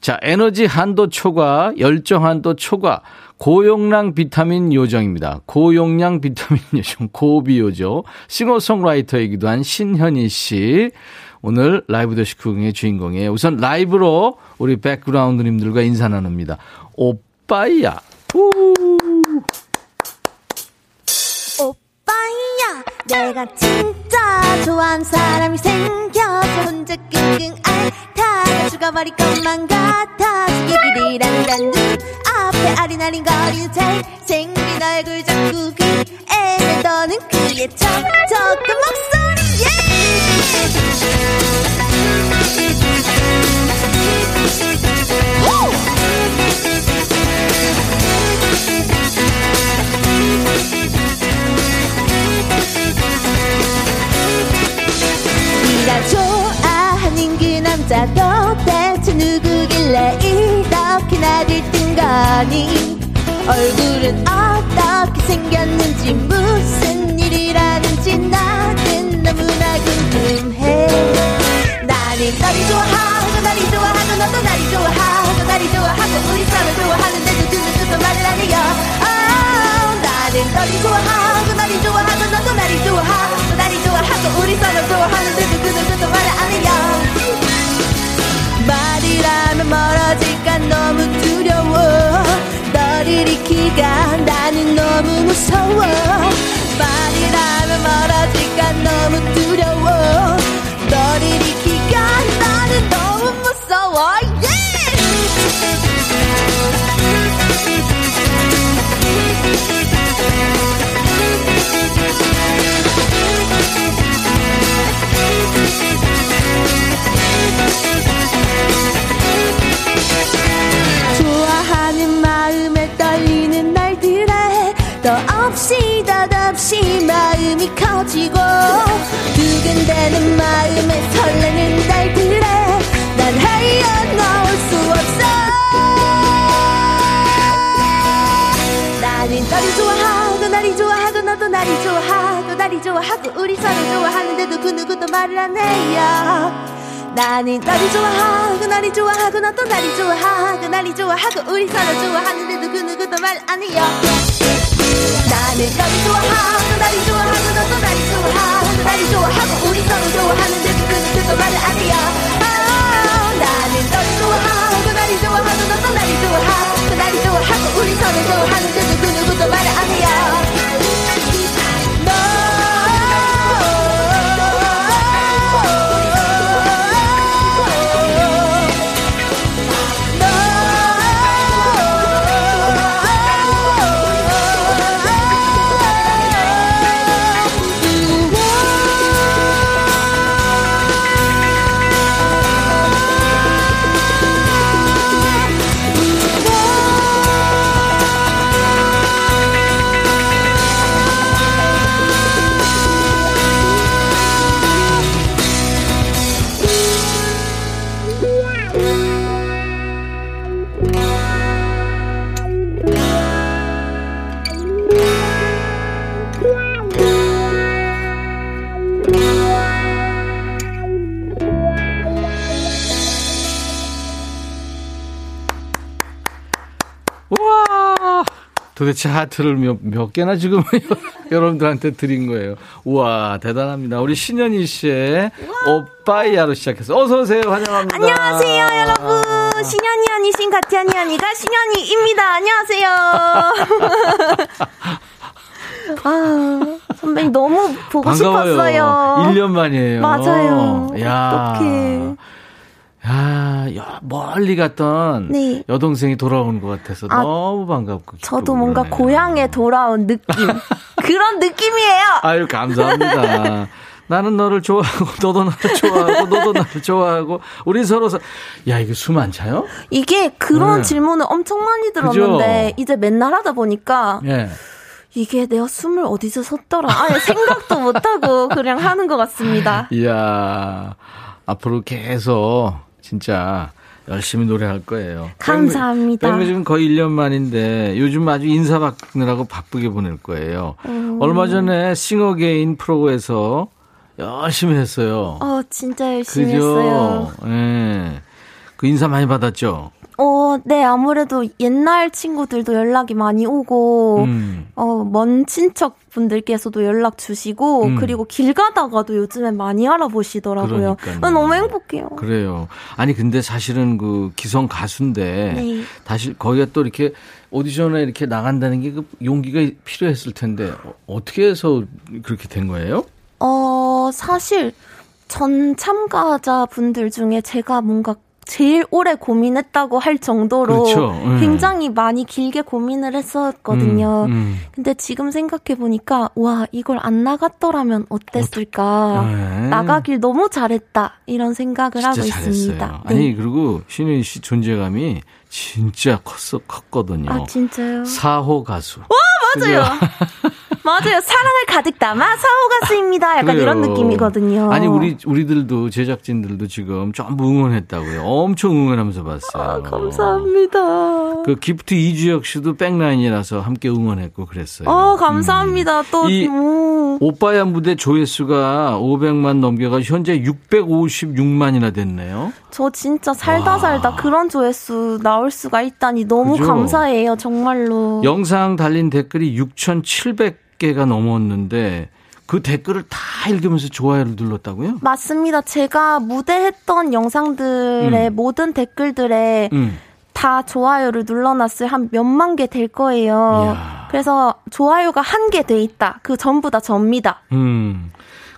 S1: 자, 에너지 한도 초과, 열정 한도 초과, 고용량 비타민 요정입니다. 고용량 비타민 *laughs* 요정, 고비요죠. 싱어송라이터이기도 한 신현희 씨. 오늘 라이브 더시 쿠킹의 주인공이에요. 우선 라이브로 우리 백그라운드님들과 인사 나눕니다. 오빠야. 우.
S5: 오빠야 내가 진짜 좋아하는 사람이 생겨서 혼자 끙끙 앓다가 죽어버릴 것만 같아서 얘기를 하는 눈앞에 아리나린 거리는 잘생긴 얼굴 자꾸 귀에 떠는 그의 척척한 목소리 네가 좋아하는 그 남자 도대체 누구길래 이 렇게 나를 뜬 거니? 얼굴은 어떻게 생겼는지 무슨 일이라는지 나는 너무나 궁금해. 나는 너를 좋아하고 너를 좋아하고 너도 나를 좋아하고 나를 좋아하고 우리 서로 좋아하는데도 뜻도 말을 안 해요. oh, 나는 너를 좋아하고 너를 좋아하고 너도 나를 좋아하고 나를 좋아하고 우리 서로 좋아하는데도 뜻도 말을 안 해요. 말 이라면 멀어질까 너무 두려워. 너를 잃기가 나는 너무 무서워. 말이라면 멀어질
S6: 더없이 마음이 커지고 두근대는 마음에 설레는 날들에 난 헤어나올 수 없어. 나는 너를 좋아하고 나를 좋아하고 너도 나를 좋아하고 나를 좋아하고 우리 서로 좋아하는데도 그 누구도 말을 안 해요. 나는 너를 좋아하고 너를 좋아하고 너도 나를 좋아하고 나를 좋아하고 우리 서로 좋아하는데도 그 누구도 말안 해요 나는 너를 좋아하고 나를 좋아하고 너도 나를 좋아하고 나를 좋아하고 우리 서로 좋아하는데도 그 누구도 말을 안 해요 아, 나는 너를 좋아하고 나를 좋아하고 너도 나를 좋아하고 나를 좋아하고 우리 서로 좋아하는데도 그 누구도 말을 안 해요
S1: 도대체 하트를 몇, 몇 개나 지금 *laughs* 여러분들한테 드린 거예요. 우와, 대단합니다. 우리 신현희 씨의 오빠이야로 시작해서 어서오세요. 환영합니다.
S6: 안녕하세요, 여러분. 신현이 언니, 신 가티언니 언니가 신현이입니다. 안녕하세요. *laughs* 아, 선배님 너무 보고
S1: 반가워요.
S6: 싶었어요.
S1: 1년 만이에요.
S6: 맞아요.
S1: 야.
S6: 어떡해.
S1: 야, 야, 멀리 갔던
S6: 네.
S1: 여동생이 돌아오는 것 같아서
S6: 아,
S1: 너무 반갑고.
S6: 저도 뭔가
S1: 그러네요.
S6: 고향에 돌아온 느낌. *laughs* 그런 느낌이에요.
S1: 아유, 감사합니다. 나는 너를 좋아하고, 너도 나를 좋아하고, 너도 나를 좋아하고, 우리 서로, 서... 야, 이거 숨 안 차요?
S6: 이게 그런
S1: 네.
S6: 질문을 엄청 많이 들었는데
S1: 그죠?
S6: 이제 맨날 하다 보니까
S1: 예.
S6: 이게 내가 숨을 어디서 섰더라. 아예 생각도 못하고 그냥 하는 것 같습니다. *laughs*
S1: 이야, 앞으로 계속, 진짜, 열심히 노래할 거예요.
S6: 감사합니다.
S1: 뺑 지금 거의 1년 만인데 요즘 아주 인사 받느라고 바쁘게 보낼 거예요.
S6: 음.
S1: 얼마 전에 싱어게인 프로에서 열심히 했어요.
S6: 어, 진짜 열심히 했어요.
S1: 그죠? 예. 그 인사 많이 받았죠?
S6: 어, 네, 아무래도 옛날 친구들도 연락이 많이 오고,
S1: 음.
S6: 어, 먼 친척 분들께서도 연락 주시고,
S1: 음.
S6: 그리고 길 가다가도 요즘에 많이 알아보시더라고요.
S1: 그러니까요.
S6: 어, 너무 행복해요.
S1: 그래요. 아니 근데 사실은 그 기성 가수인데
S6: 네.
S1: 다시 거기가 또 이렇게 오디션에 이렇게 나간다는 게 그 용기가 필요했을 텐데 어, 어떻게 해서 그렇게 된 거예요?
S6: 어, 사실, 전 참가자 분들 중에 제가 뭔가 제일 오래 고민했다고 할 정도로
S1: 그렇죠. 음.
S6: 굉장히 많이 길게 고민을 했었거든요.
S1: 음, 음.
S6: 근데 지금 생각해 보니까 와 이걸 안 나갔더라면 어땠을까?
S1: 네.
S6: 나가길 너무 잘했다 이런 생각을 하고
S1: 잘했어요.
S6: 있습니다. 네.
S1: 아니 그리고 신윤 씨 존재감이 진짜 컸어 컸거든요.
S6: 아 진짜요?
S1: 4호 가수.
S6: 맞아요. *laughs* 맞아요. 사랑을 가득 담아 사호 가수입니다. 약간
S1: 그래요.
S6: 이런 느낌이거든요.
S1: 아니 우리 우리들도 제작진들도 지금 전부 응원했다고요. 엄청 응원하면서 봤어요.
S6: 아, 감사합니다.
S1: 그 기프트 이주혁 씨도 백라인이라서 함께 응원했고 그랬어요.
S6: 어 감사합니다. 또
S1: 이-
S6: 음.
S1: 오빠야 무대 조회수가 500만 넘겨가 현재 656만이나 됐네요.
S6: 저 진짜 살다 살다 그런 조회수 나올 수가 있다니 너무
S1: 그죠?
S6: 감사해요. 정말로.
S1: 영상 달린 댓글 이 6,700개가 넘었는데 그 댓글을 다 읽으면서 좋아요를 눌렀다고요?
S6: 맞습니다. 제가 무대했던 영상들의
S1: 음.
S6: 모든 댓글들에
S1: 음.
S6: 다 좋아요를 눌러놨을 한 몇만 개 될 거예요.
S1: 이야.
S6: 그래서 좋아요가 한 개 돼 있다. 그 전부 다 접니다.
S1: 음.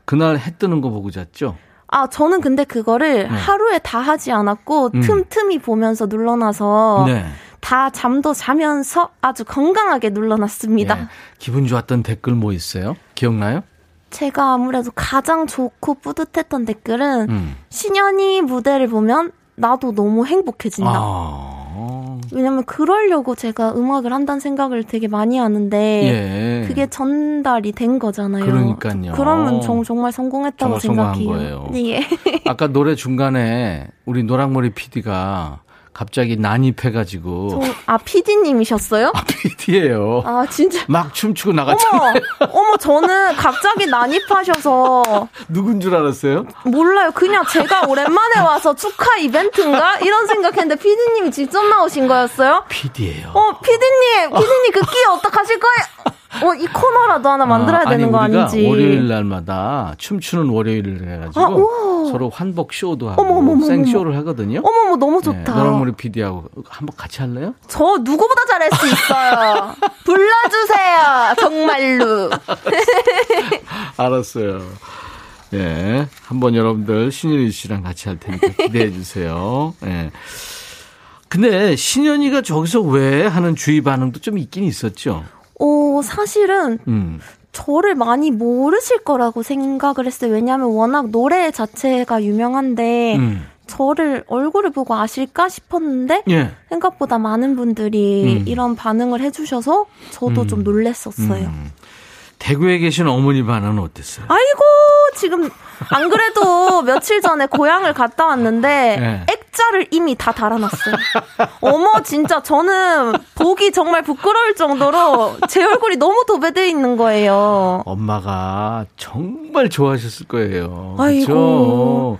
S1: 그날 해 뜨는 거 보고 잤죠?
S6: 아, 저는 근데 그거를
S1: 네.
S6: 하루에 다 하지 않았고,
S1: 음.
S6: 틈틈이 보면서 눌러놔서,
S1: 네.
S6: 다 잠도 자면서 아주 건강하게 눌러놨습니다.
S1: 예. 기분 좋았던 댓글 뭐 있어요? 기억나요?
S6: 제가 아무래도 가장 좋고 뿌듯했던 댓글은,
S1: 음.
S6: 신현이 무대를 보면 나도 너무 행복해진다.
S1: 아.
S6: 왜냐면 그러려고 제가 음악을 한다는 생각을 되게 많이 하는데
S1: 예.
S6: 그게 전달이 된 거잖아요.
S1: 그러니까요.
S6: 그러면 정, 정말 성공했다고
S1: 정말
S6: 생각해요.
S1: 거예요. *laughs*
S6: 예.
S1: 아까 노래 중간에 우리 노랑머리 PD가 갑자기 난입해가지고
S6: 저, 아 PD님이셨어요?
S1: PD예요.
S6: 아 진짜.
S1: 막 춤추고
S6: 어머,
S1: 나갔잖아요.
S6: 어머, 저는 갑자기 난입하셔서 *laughs*
S1: 누군 줄 알았어요?
S6: 몰라요. 그냥 제가 오랜만에 와서 축하 이벤트인가 이런 생각했는데 PD님이 직접 나오신 거였어요?
S1: PD예요.
S6: 어, PD님, PD님 그 끼 어떡하실 거예요? 어, 이 코너라도 하나 만들어야 되는 거
S1: 아니, 우리가
S6: 아니지?
S1: 월요일 날마다 춤추는 월요일을 해가지고
S6: 아.
S1: 서로 환복 쇼도 하고
S6: 어머, 어머, 어머,
S1: 생쇼를 하거든요.
S6: 어머머, 너무 좋다.
S1: 노랑머리 PD하고 한번 같이 할래요?
S6: 저 누구보다 잘할 수 있어요. *laughs* 불러주세요. 정말로. *laughs*
S1: 알았어요. 예. 한번 여러분들 신현희 씨랑 같이 할 테니까 기대해 주세요. 예. 근데 신현이가 저기서 왜 하는 주의 반응도 좀 있긴 있었죠.
S6: 어, 사실은
S1: 음.
S6: 저를 많이 모르실 거라고 생각을 했어요. 왜냐하면 워낙 노래 자체가 유명한데
S1: 음.
S6: 저를 얼굴을 보고 아실까 싶었는데
S1: 예.
S6: 생각보다 많은 분들이
S1: 음.
S6: 이런 반응을 해주셔서 저도
S1: 음.
S6: 좀 놀랬었어요.
S1: 음. 대구에 계신 어머니 반응은 어땠어요?
S6: 아이고 지금 안 그래도 며칠 전에 고향을 갔다 왔는데 *laughs*
S1: 네.
S6: 액자를 이미 다 달아놨어요. *laughs* 어머 진짜 저는 보기 정말 부끄러울 정도로 제 얼굴이 너무 도배돼 있는 거예요.
S1: 엄마가 정말 좋아하셨을 거예요.
S6: 아이고.
S1: 그렇죠?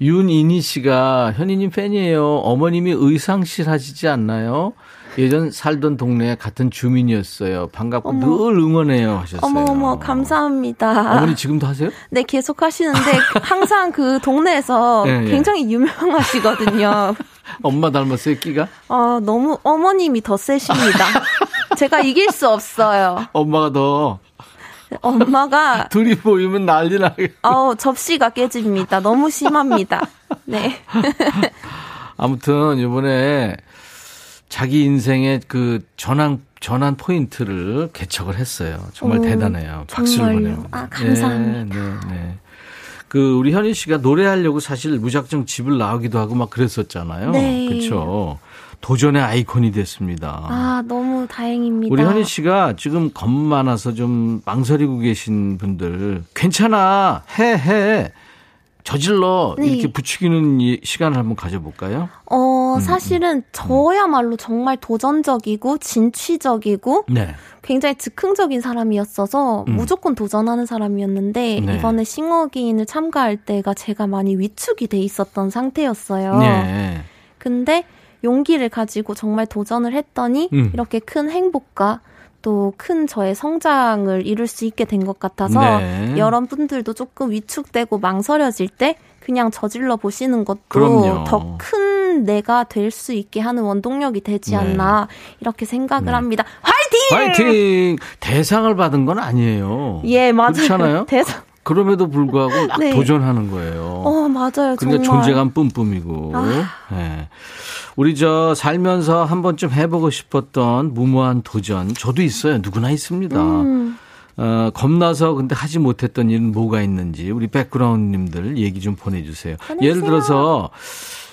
S1: 윤이니 씨가 현이님 팬이에요. 어머님이 의상실 하시지 않나요? 예전 살던 동네에 같은 주민이었어요. 반갑고
S6: 어머.
S1: 늘 응원해요 하셨어요.
S6: 어머 어머 감사합니다.
S1: 어머니 지금도 하세요?
S6: 네 계속 하시는데 항상 그 동네에서 *laughs*
S1: 예, 예.
S6: 굉장히 유명하시거든요. *laughs*
S1: 엄마 닮았어요, 끼가?
S6: 아 너무 어머님이 더 세십니다. *laughs* 제가 이길 수 없어요.
S1: 엄마가 더
S6: 엄마가
S1: 둘이 모이면 난리 나게.
S6: 어 접시가 깨집니다. 너무 심합니다. 네.
S1: 아무튼 이번에 자기 인생의 그 전환 전환 포인트를 개척을 했어요. 정말
S6: 오,
S1: 대단해요. 박수를? 보내요.
S6: 아, 감사합니다.
S1: 네, 네, 네. 그 우리 현희 씨가 노래하려고 사실 무작정 집을 나오기도 하고 막 그랬었잖아요.
S6: 네.
S1: 그렇죠. 도전의 아이콘이 됐습니다.
S6: 아 너무 다행입니다.
S1: 우리 현희 씨가 지금 겁 많아서 좀 망설이고 계신 분들 괜찮아 해 해. 저질러
S6: 네.
S1: 이렇게 부추기는 이 시간을 한번 가져볼까요?
S6: 어 사실은 저야말로 정말 도전적이고 진취적이고
S1: 네.
S6: 굉장히 즉흥적인 사람이었어서
S1: 음.
S6: 무조건 도전하는 사람이었는데
S1: 네.
S6: 이번에 싱어게인을 참가할 때가 제가 많이 위축이 돼 있었던 상태였어요.
S1: 네.
S6: 근데 용기를 가지고 정말 도전을 했더니
S1: 음.
S6: 이렇게 큰 행복과 또 큰 저의 성장을 이룰 수 있게 된 것 같아서
S1: 네.
S6: 여러분들도 조금 위축되고 망설여질 때 그냥 저질러 보시는 것도. 더 큰 내가 될 수 있게 하는 원동력이 되지
S1: 네.
S6: 않나 이렇게 생각을
S1: 네.
S6: 합니다. 화이팅!
S1: 파이팅! 대상을 받은 건 아니에요.
S6: 예, 맞아요.
S1: 그렇잖아요. *laughs*
S6: 대상.
S1: 그럼에도 불구하고 막 *laughs*
S6: 네.
S1: 도전하는 거예요.
S6: 어, 맞아요.
S1: 그러니까
S6: 정말.
S1: 존재감 뿜뿜이고.
S6: 아.
S1: 예. 우리 저 살면서 한 번쯤 해보고 싶었던 무모한 도전 저도 있어요. 누구나 있습니다.
S6: 음.
S1: 어, 겁나서 근데 하지 못했던 일은 뭐가 있는지 우리 백그라운드님들 얘기 좀 보내주세요. 예를 들어서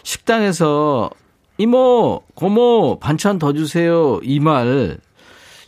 S1: 식당에서 이모, 고모 반찬 더 주세요 이 말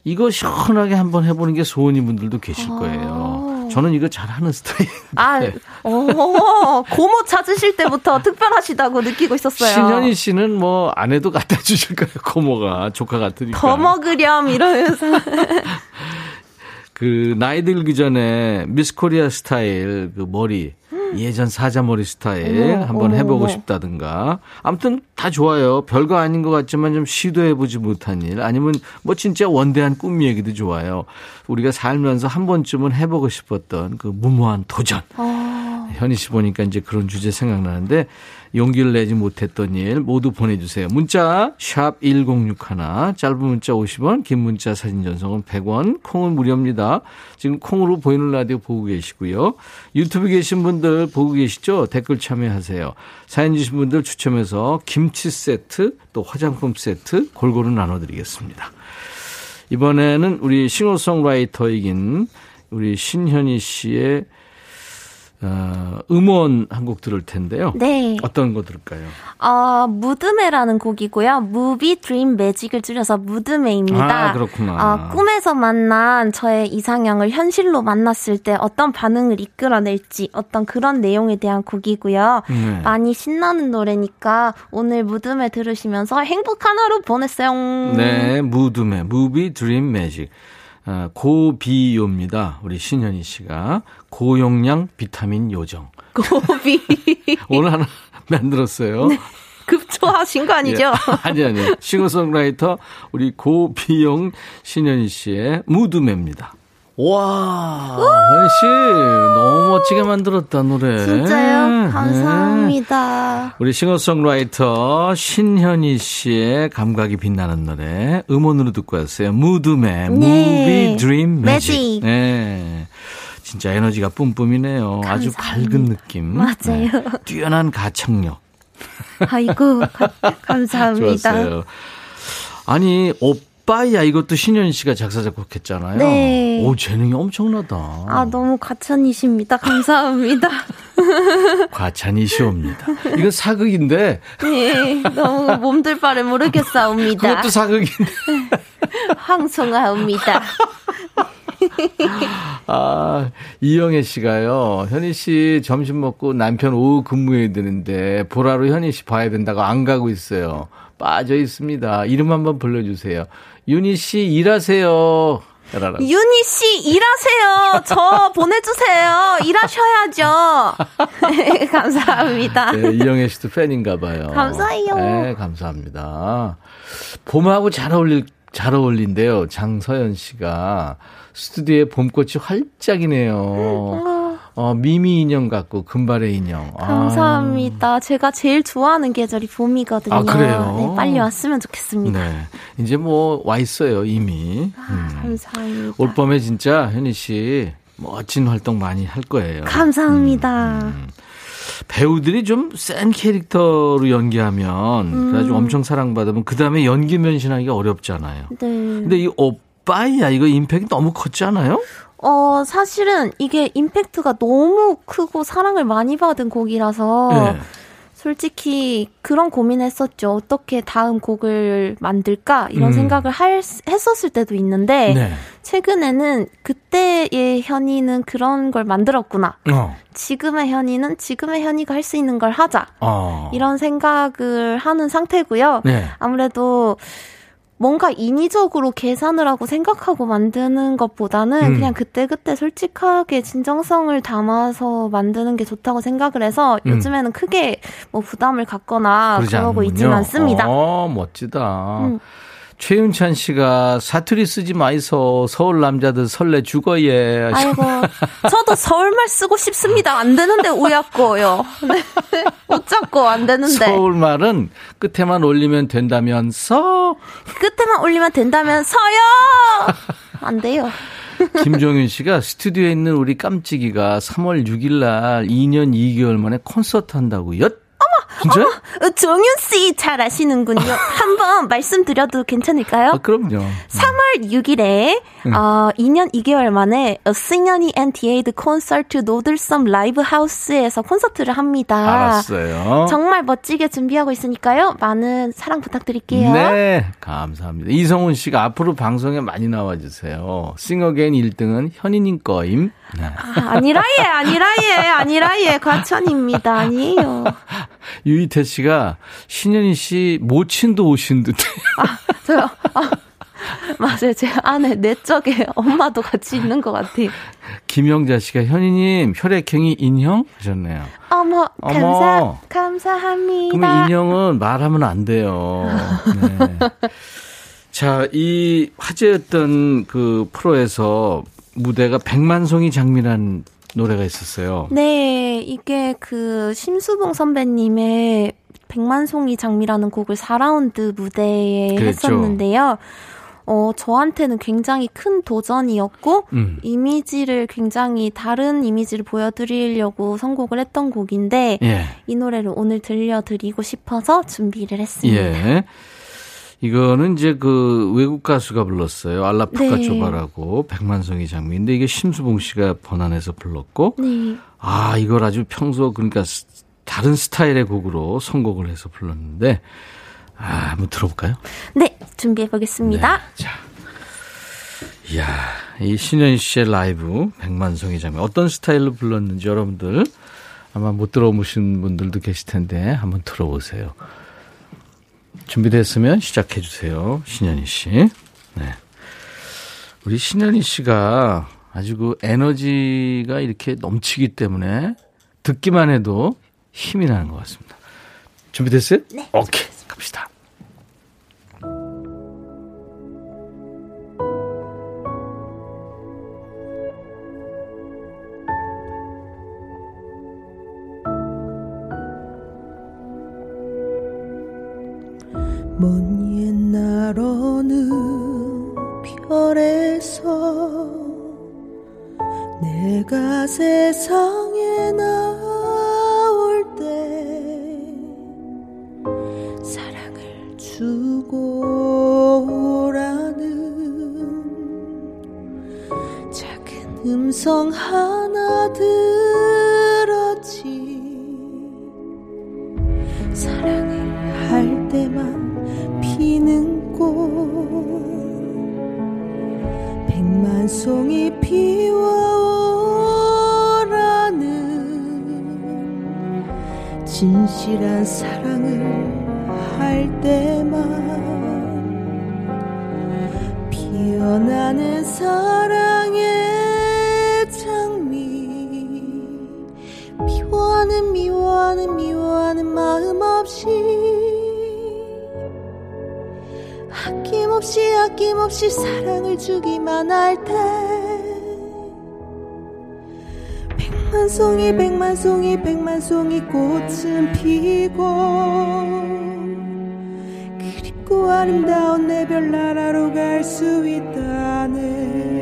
S1: 이거 시원하게 한번 해보는 게 소원인 분들도 계실 거예요.
S6: 아.
S1: 저는 이거 잘하는 스타일. *laughs*
S6: 아, 어, 고모 찾으실 때부터 특별하시다고 느끼고 있었어요.
S1: 신현희 씨는 뭐 안 해도 갖다 주실 거예요. 고모가 조카 같으니까.
S6: 더 먹으렴 이러면서 *laughs*
S1: 그 나이 들기 전에 미스 코리아 스타일 그 머리 예전 사자머리 스타일
S6: 어머,
S1: 한번
S6: 어머,
S1: 해보고
S6: 어머.
S1: 싶다든가. 아무튼 다 좋아요. 별거 아닌 것 같지만 좀 시도해보지 못한 일. 아니면 뭐 진짜 원대한 꿈 얘기도 좋아요. 우리가 살면서 한 번쯤은 해보고 싶었던 그 무모한 도전.
S6: 어,
S1: 현희 씨 보니까 이제 그런 주제 생각나는데 용기를 내지 못했던 일 모두 보내주세요. 문자 샵 1061, 짧은 문자 50원, 긴 문자 사진 전송은 100원, 콩은 무료입니다. 지금 콩으로 보이는 라디오 보고 계시고요. 유튜브 계신 분들 보고 계시죠? 댓글 참여하세요. 사연 주신 분들 추첨해서 김치 세트 또 화장품 세트 골고루 나눠드리겠습니다. 이번에는 우리 싱어송라이터이긴 우리 신현희 씨의 어, 음원 한 곡 들을 텐데요.
S6: 네.
S1: 어떤 거 들을까요?
S6: 어, 무드메라는 곡이고요. 무비 드림 매직을 줄여서 무드메입니다.
S1: 아, 그렇구나.
S6: 어, 꿈에서 만난 저의 이상형을 현실로 만났을 때 어떤 반응을 이끌어낼지 어떤 그런 내용에 대한 곡이고요.
S1: 네.
S6: 많이 신나는 노래니까 오늘 무드메 들으시면서 행복한 하루 보냈어요.
S1: 네, 무드매, Movie Dream Magic. 아, 고비요입니다. 우리 신현희 씨가 고용량 비타민 요정.
S6: 고비. *laughs*
S1: 오늘 하나 만들었어요.
S6: 급조하신 거 아니죠?
S1: 예. 아니 아니. 싱어송라이터 우리 고비요 신현희 씨의 무드매입니다. 와, 현희 씨 너무 멋지게 만들었다 노래.
S6: 진짜요?
S1: 네.
S6: 감사합니다.
S1: 우리 싱어송라이터 신현희 씨의 감각이 빛나는 노래 음원으로 듣고 왔어요. 무드매,
S6: 네.
S1: Movie
S6: Dream Magic.
S1: 네. 진짜 에너지가 뿜뿜이네요. 아주
S6: 감사합니다.
S1: 밝은 느낌.
S6: 맞아요.
S1: 네. 뛰어난 가창력.
S6: 아이고, 가- 감사합니다. *laughs*
S1: 좋았어요. 아니, 오 빠야 이것도 신현 씨가 작사 작곡했잖아요.
S6: 네.
S1: 오, 재능이 엄청나다.
S6: 아, 너무 과찬이십니다. 감사합니다. *laughs*
S1: 과찬이시옵니다. 이건 사극인데
S6: 네, 너무 몸둘 바를 모르겠사옵니다.
S1: 그것도 사극인데. *laughs*
S6: 황송하옵니다.
S1: 아, 이영애 씨가요. 현희 씨 점심 먹고 남편 오후 근무해야 되는데 보라로 현희 씨 봐야 된다고 안 가고 있어요. 빠져 있습니다. 이름 한번 불러주세요. 윤희 씨 일하세요. 라라.
S6: 윤희 씨, 일하세요. 저 *laughs* 보내주세요. 일하셔야죠. *laughs* *laughs* 감사합니다.
S1: 네, 이영애 씨도 팬인가 봐요.
S6: 감사해요.
S1: 네, 감사합니다. 봄하고 잘 어울릴, 잘 어울린대요. 장서연 씨가. 스튜디오에 봄꽃이 활짝이네요. 어, 미미 인형 같고, 금발의 인형. 아.
S6: 감사합니다. 제가 제일 좋아하는 계절이 봄이거든요.
S1: 아, 그래요?
S6: 네, 빨리 왔으면 좋겠습니다.
S1: 네. 이제 뭐, 와 있어요, 이미. 음.
S6: 아, 감사합니다.
S1: 올 봄에 진짜 현희 씨 멋진 활동 많이 할 거예요.
S6: 감사합니다.
S1: 음. 배우들이 좀 센 캐릭터로 연기하면
S6: 음.
S1: 그래가지고 엄청 사랑받으면 그 다음에 연기 면신하기가 어렵잖아요.
S6: 네.
S1: 근데 이 오빠야 이거 임팩이 너무 컸지 않아요?
S6: 어, 사실은 이게 임팩트가 너무 크고 사랑을 많이 받은 곡이라서
S1: 네.
S6: 솔직히 그런 고민했었죠. 어떻게 다음 곡을 만들까 이런
S1: 음.
S6: 생각을 할, 했었을 때도 있는데
S1: 네.
S6: 최근에는 그때의 현이는 그런 걸 만들었구나.
S1: 어.
S6: 지금의 현이는 지금의 현이가 할 수 있는 걸 하자.
S1: 어.
S6: 이런 생각을 하는 상태고요.
S1: 네.
S6: 아무래도 뭔가 인위적으로 계산을 하고 생각하고 만드는 것보다는
S1: 음.
S6: 그냥 그때그때 솔직하게 진정성을 담아서 만드는 게 좋다고 생각을 해서
S1: 음.
S6: 요즘에는 크게 뭐 부담을 갖거나 그러고. 있지는 않습니다.
S1: 어, 멋지다.
S6: 음.
S1: 최윤찬 씨가 사투리 쓰지 마이소 서울 남자들 설레 죽어 예.
S6: 아이고, 저도 서울말 쓰고 싶습니다. 안 되는데 우약고요. 네. 웃잡고 안 되는데.
S1: 서울 말은 끝에만 올리면 된다면서
S6: 끝에만 올리면 된다면서요! 안 돼요.
S1: 김종윤 씨가 스튜디오에 있는 우리 깜찍이가 3월 6일 날 2년 2개월 만에 콘서트 한다고요? 어머! 진짜요?
S6: 어, 종윤 씨 잘 아시는군요. *laughs* 한번 말씀드려도 괜찮을까요?
S1: 아, 그럼요.
S6: 3월 6일에 어, 2년 2개월 만에 신현희 and 디에이드 콘서트 노들섬 라이브 하우스에서 콘서트를 합니다.
S1: 알았어요.
S6: 정말 멋지게 준비하고 있으니까요. 많은 사랑 부탁드릴게요.
S1: 네, 감사합니다. 이성훈 씨가 앞으로 방송에 많이 나와주세요. 싱어게인 1등은 현인님 거임. 네.
S6: 아, 아니라 예, 아니라 예, 아니라 예, 과천입니다. 아니에요. *laughs*
S1: 유이태 씨가 신현희 씨 모친도 오신 듯해.
S6: 저요. 아, 맞아요. 제 안에 내적에 엄마도 같이 있는 것 같아요.
S1: 김영자 씨가 현희님 혈액형이 인형 하셨네요.
S6: 어머,
S1: 어머.
S6: 감사, 감사합니다.
S1: 그러면 인형은 말하면 안 돼요. 네. *laughs* 자, 이 화제였던 그 프로에서 무대가 백만송이 장미란 노래가 있었어요.
S6: 네, 이게 그 심수봉 선배님의 백만송이 장미라는 곡을 4라운드 무대에
S1: 그랬죠.
S6: 했었는데요. 어, 저한테는 굉장히 큰 도전이었고,
S1: 음.
S6: 이미지를 굉장히 다른 이미지를 보여드리려고 선곡을 했던 곡인데,
S1: 예.
S6: 이 노래를 오늘 들려드리고 싶어서 준비를 했습니다.
S1: 예. 이거는 이제 그 외국 가수가 불렀어요. 알라 푸가
S6: 네.
S1: 초바라고 백만송이 장미인데 이게 심수봉 씨가 번안해서 불렀고
S6: 네.
S1: 아 이걸 아주 평소 그러니까 스- 다른 스타일의 곡으로 선곡을 해서 불렀는데 아 한번 들어볼까요?
S6: 네, 준비해 보겠습니다.
S1: 네, 자, 이야 이 신현희 씨의 라이브 백만송이 장미 어떤 스타일로 불렀는지 여러분들 아마 못 들어보신 분들도 계실 텐데 한번 들어보세요. 준비됐으면 시작해 주세요, 신현희 씨. 네. 우리 신현희 씨가 아주 그 에너지가 이렇게 넘치기 때문에 듣기만 해도 힘이 나는 것 같습니다. 준비됐어요? 네. 오케이, 갑시다.
S5: 날 어느 별에서 내가 세상에 나올 때 사랑을 주고 오라는 작은 음성 하나 들 백만 송이 피워오라는 진실한 사랑을 할 때만 피어나는 사랑의 장미. 미워하는 미워하는 미워 아낌없이 사랑을 주기만 할 때. 백만 송이 백만 송이 백만 송이 꽃은 피고 그립고 아름다운 내 별나라로 갈 수 있다네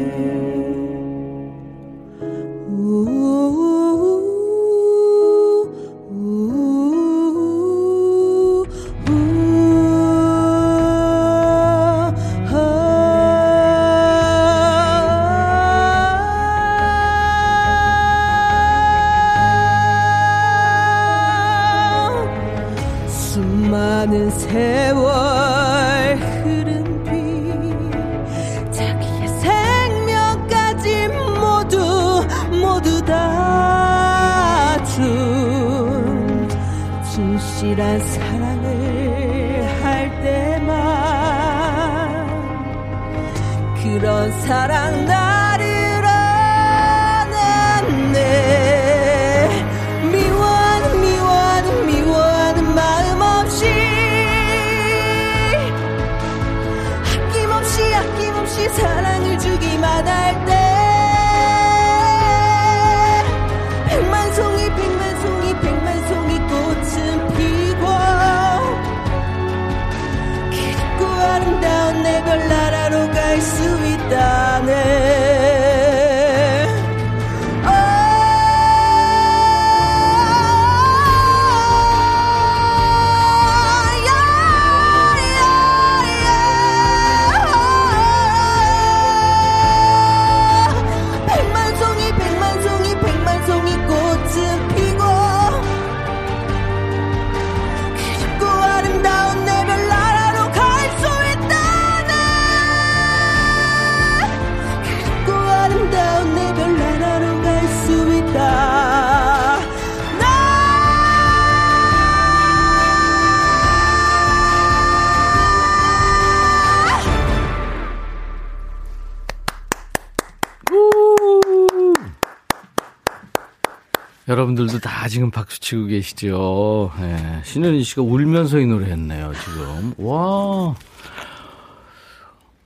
S5: 다
S1: 지금 박수 치고 계시죠. 예, 신현희 씨가 울면서 이 노래 했네요, 지금. 와.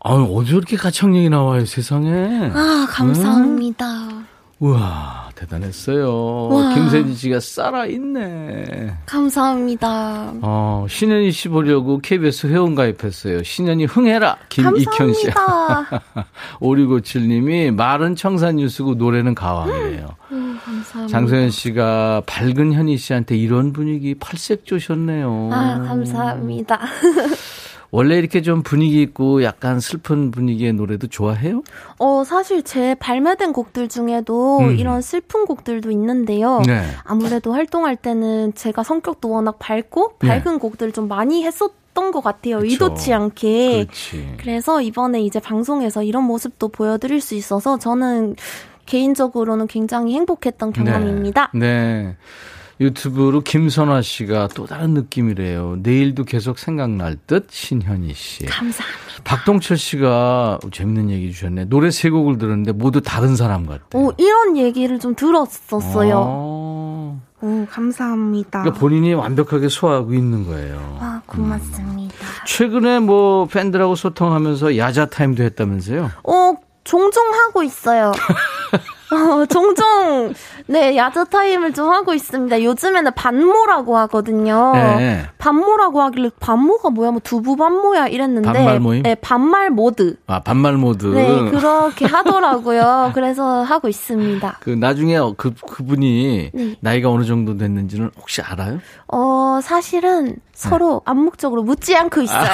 S1: 아, 어디 이렇게 가창력이 나와요, 세상에.
S6: 아, 감사합니다.
S1: 우와, 대단했어요.
S6: 와.
S1: 김세진 씨가 살아있네.
S6: 감사합니다.
S1: 어, 신현희 씨 보려고 KBS 회원 가입했어요. 신현희 흥해라. 김익현 씨.
S6: 감사합니다.
S1: 5657님이 말은 청산유수고 노래는 가왕이래요.
S6: 음, 감사합니다.
S1: 장소연 씨가 밝은 현희 씨한테 이런 분위기 팔색 조셨네요.
S6: 아, 감사합니다. *laughs*
S1: 원래 이렇게 좀 분위기 있고 약간 슬픈 분위기의 노래도 좋아해요?
S6: 어, 사실 제 발매된 곡들 중에도
S1: 음.
S6: 이런 슬픈 곡들도 있는데요.
S1: 네.
S6: 아무래도 활동할 때는 제가 성격도 워낙 밝고
S1: 네.
S6: 밝은 곡들을 좀 많이 했었던 것 같아요.
S1: 그쵸.
S6: 의도치 않게.
S1: 그렇지.
S6: 그래서 이번에 이제 방송에서 이런 모습도 보여드릴 수 있어서 저는 개인적으로는 굉장히 행복했던 경험입니다.
S1: 네. 네. 유튜브로 김선화 씨가 또 다른 느낌이래요. 내일도 계속 생각날 듯 신현희 씨.
S6: 감사합니다.
S1: 박동철 씨가 재밌는 얘기 주셨네. 노래 세 곡을 들었는데 모두 다른 사람 같대.
S6: 오, 이런 얘기를 좀 들었었어요.
S1: 어.
S6: 오, 감사합니다.
S1: 그러니까 본인이 완벽하게 소화하고 있는 거예요.
S6: 아, 고맙습니다.
S1: 최근에 뭐 팬들하고 소통하면서 야자 타임도 했다면서요?
S6: 어, 종종 하고 있어요. *laughs* 어, 종종, 네, 야자 타임을 좀 하고 있습니다. 요즘에는 반모라고 하거든요.
S1: 네.
S6: 반모라고 하길래 반모가 뭐야? 뭐 두부 반모야 이랬는데.
S1: 반말 모임?
S6: 네, 반말 모드.
S1: 아 반말 모드.
S6: 네, 그렇게 하더라고요. 그래서 하고 있습니다.
S1: 그 나중에 그 그분이
S6: 네.
S1: 나이가 어느 정도 됐는지는 혹시 알아요?
S6: 어, 사실은 서로
S1: 네.
S6: 암묵적으로 묻지 않고 있어요.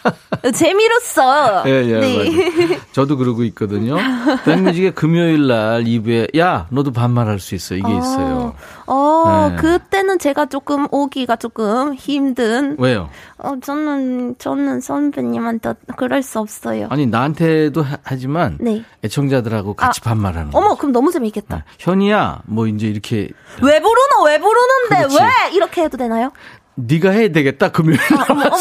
S6: *laughs* 재미로써.
S1: 예, 예,
S6: 네.
S1: 저도 그러고 있거든요. 백뮤직의 금요일 날 2부에 야, 너도 반말할 수 있어. 이게 있어요.
S6: 어,
S1: 네.
S6: 그때는 제가 조금 오기가 조금 힘든.
S1: 왜요?
S6: 어, 저는, 저는 선배님한테 그럴 수 없어요.
S1: 아니, 나한테도 하- 하지만
S6: 네.
S1: 애청자들하고 같이
S6: 아,
S1: 반말하는 거.
S6: 어머, 그럼 너무 재밌겠다.
S1: 현이야, 뭐 이제 이렇게
S6: 왜 부르노? 왜 부르는데?
S1: 그렇지.
S6: 왜? 이렇게 해도 되나요?
S1: 네가 해야 되겠다. 금요일
S6: 아, *laughs* 어머, 어머.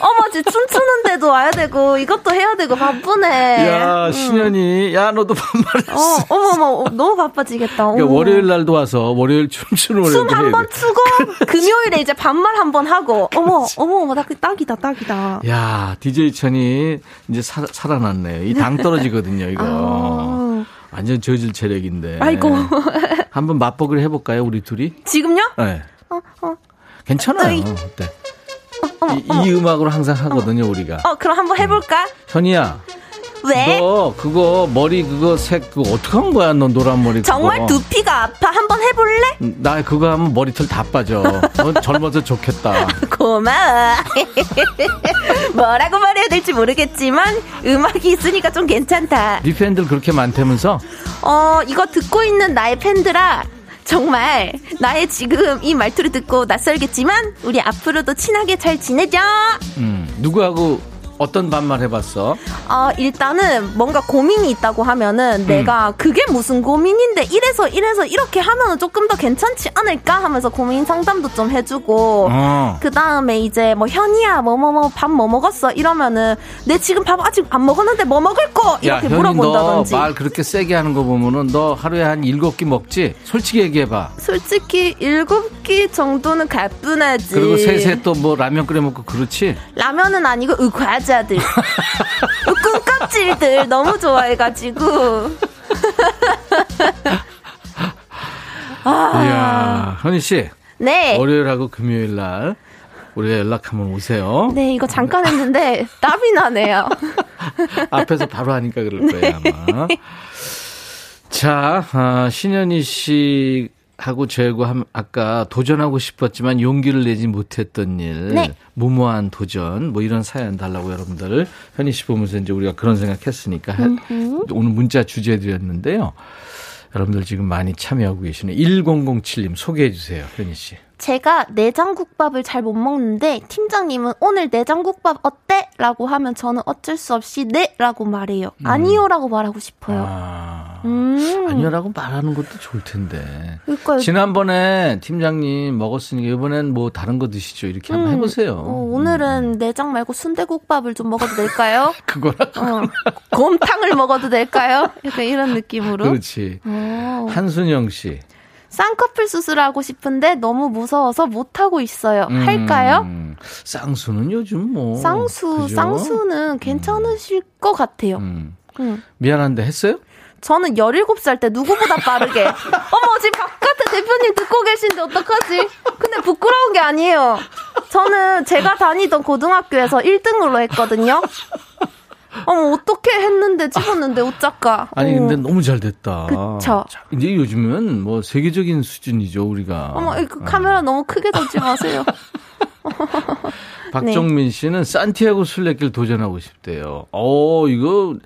S6: 어머, 지금 춤추는데도 와야 되고, 이것도 해야 되고, 바쁘네.
S1: 야,
S6: 응.
S1: 신현이, 야, 너도 반말했어.
S6: 어, 어머, 어머, 어, 너무 바빠지겠다.
S1: 그러니까. 월요일 날도 와서 월요일 춤추는 월요일
S6: 춤 한 번 추고, *laughs* 금요일에 이제 반말 한 번 하고, 어머, 어머, 어머, 나그 딱이다, 딱이다.
S1: 야, DJ 천이 이제 살, 살아났네요. 이당 떨어지거든요, 이거. *laughs*
S6: 아.
S1: 완전 저질 체력인데.
S6: 아이고.
S1: 한번 맛보기를 해볼까요, 우리 둘이?
S6: 지금요?
S1: 네.
S6: 어, 어.
S1: 괜찮아요. 어때? 이, 이 음악으로 항상 하거든요, 우리가.
S6: 어, 그럼 한번 해볼까?
S1: 현이야,
S6: 왜?
S1: 너 그거 머리 그거 색 그거 어떻게 한 거야? 너 노란 머리
S6: 정말
S1: 그거.
S6: 두피가 아파. 한번 해볼래?
S1: 나 그거 하면 머리털 다 빠져. 너 젊어서 좋겠다. *laughs*
S6: 고마워. *laughs* 뭐라고 말해야 될지 모르겠지만, 음악이 있으니까 좀 괜찮다.
S1: 네 팬들 그렇게 많다면서?
S6: 어, 이거 듣고 있는 나의 팬들아. 정말 나의 지금 이 말투를 듣고 낯설겠지만 우리 앞으로도 친하게 잘 지내자.
S1: 음, 누구하고 어떤 반말 해봤어?
S6: 어, 일단은 뭔가 고민이 있다고 하면은 내가 그게 무슨 고민인데 이래서 이래서 이렇게 하면은 조금 더 괜찮지 않을까 하면서 고민 상담도 좀 해주고
S1: 어.
S6: 그 다음에 이제 뭐 현이야 뭐 뭐 뭐 밥 뭐 먹었어 이러면은 내 지금 밥 아직 안 먹었는데 뭐 먹을 거
S1: 야,
S6: 이렇게
S1: 현이
S6: 물어본다든지
S1: 너말 그렇게 세게 하는 거 보면은 너 하루에 한 일곱 끼 먹지? 솔직히 얘기해봐.
S6: 솔직히 일곱 끼 정도는 가뿐하지
S1: 그리고 셋에 또뭐 라면 끓여 먹고 그렇지?
S6: 라면은 아니고 으과 자들 끈껍질들 *laughs* 너무 좋아해가지고 *laughs* 아,
S1: 이야, 현희 씨.
S6: 네.
S1: 월요일하고 금요일 날 우리가 연락하면 오세요.
S6: 네, 이거 잠깐 했는데 *laughs* 땀이 나네요.
S1: 앞에서 바로 하니까 그럴 거예요, 아마. 자, 아, 신현희 씨 하고 저하고 함- 아까 도전하고 싶었지만 용기를 내지 못했던 일,
S6: 네.
S1: 무모한 도전, 뭐 이런 사연 달라고 여러분들 현희 씨 보면서 이제 우리가 그런 생각했으니까 해- 오늘 문자 주제 드렸는데요. 여러분들 지금 많이 참여하고 계시네. 1007님 소개해 주세요, 현희 씨.
S6: 제가 내장국밥을 잘 못 먹는데 팀장님은 오늘 내장국밥 어때? 라고 하면 저는 어쩔 수 없이 네 라고 말해요. 아니요라고 말하고 싶어요.
S1: 아,
S6: 음.
S1: 아니요라고 말하는 것도 좋을 텐데.
S6: 그러니까요.
S1: 지난번에 팀장님 먹었으니까 이번엔 뭐 다른 거 드시죠. 이렇게 한번 해보세요.
S6: 어, 오늘은 내장 말고 순대국밥을 좀 먹어도 될까요? *laughs*
S1: 그거라.
S6: 어, 곰탕을 먹어도 될까요? 약간 이런 느낌으로.
S1: 그렇지.
S6: 어.
S1: 한순영 씨.
S6: 쌍꺼풀 수술하고 싶은데 너무 무서워서 못 하고 있어요.
S1: 음,
S6: 할까요?
S1: 쌍수는 요즘 뭐.
S6: 쌍수,
S1: 그죠?
S6: 쌍수는 괜찮으실 것 같아요.
S1: 음.
S6: 음.
S1: 미안한데 했어요?
S6: 저는 17살 때 누구보다 빠르게. *laughs* 어머, 지금 바깥에 대표님 듣고 계신데 어떡하지? 근데 부끄러운 게 아니에요. 저는 제가 다니던 고등학교에서 1등으로 했거든요. 어머, 어떻게 했는데 찍었는데, 옷작가.
S1: 아니
S6: 어.
S1: 근데 너무 잘 됐다.
S6: 그쵸.
S1: 자, 이제 요즘은 뭐 세계적인 수준이죠 우리가.
S6: 어머, 그 카메라 너무 크게 잡지 마세요. *laughs*
S1: 박정민 씨는 산티아고 순례길 도전하고 싶대요. 어, 이거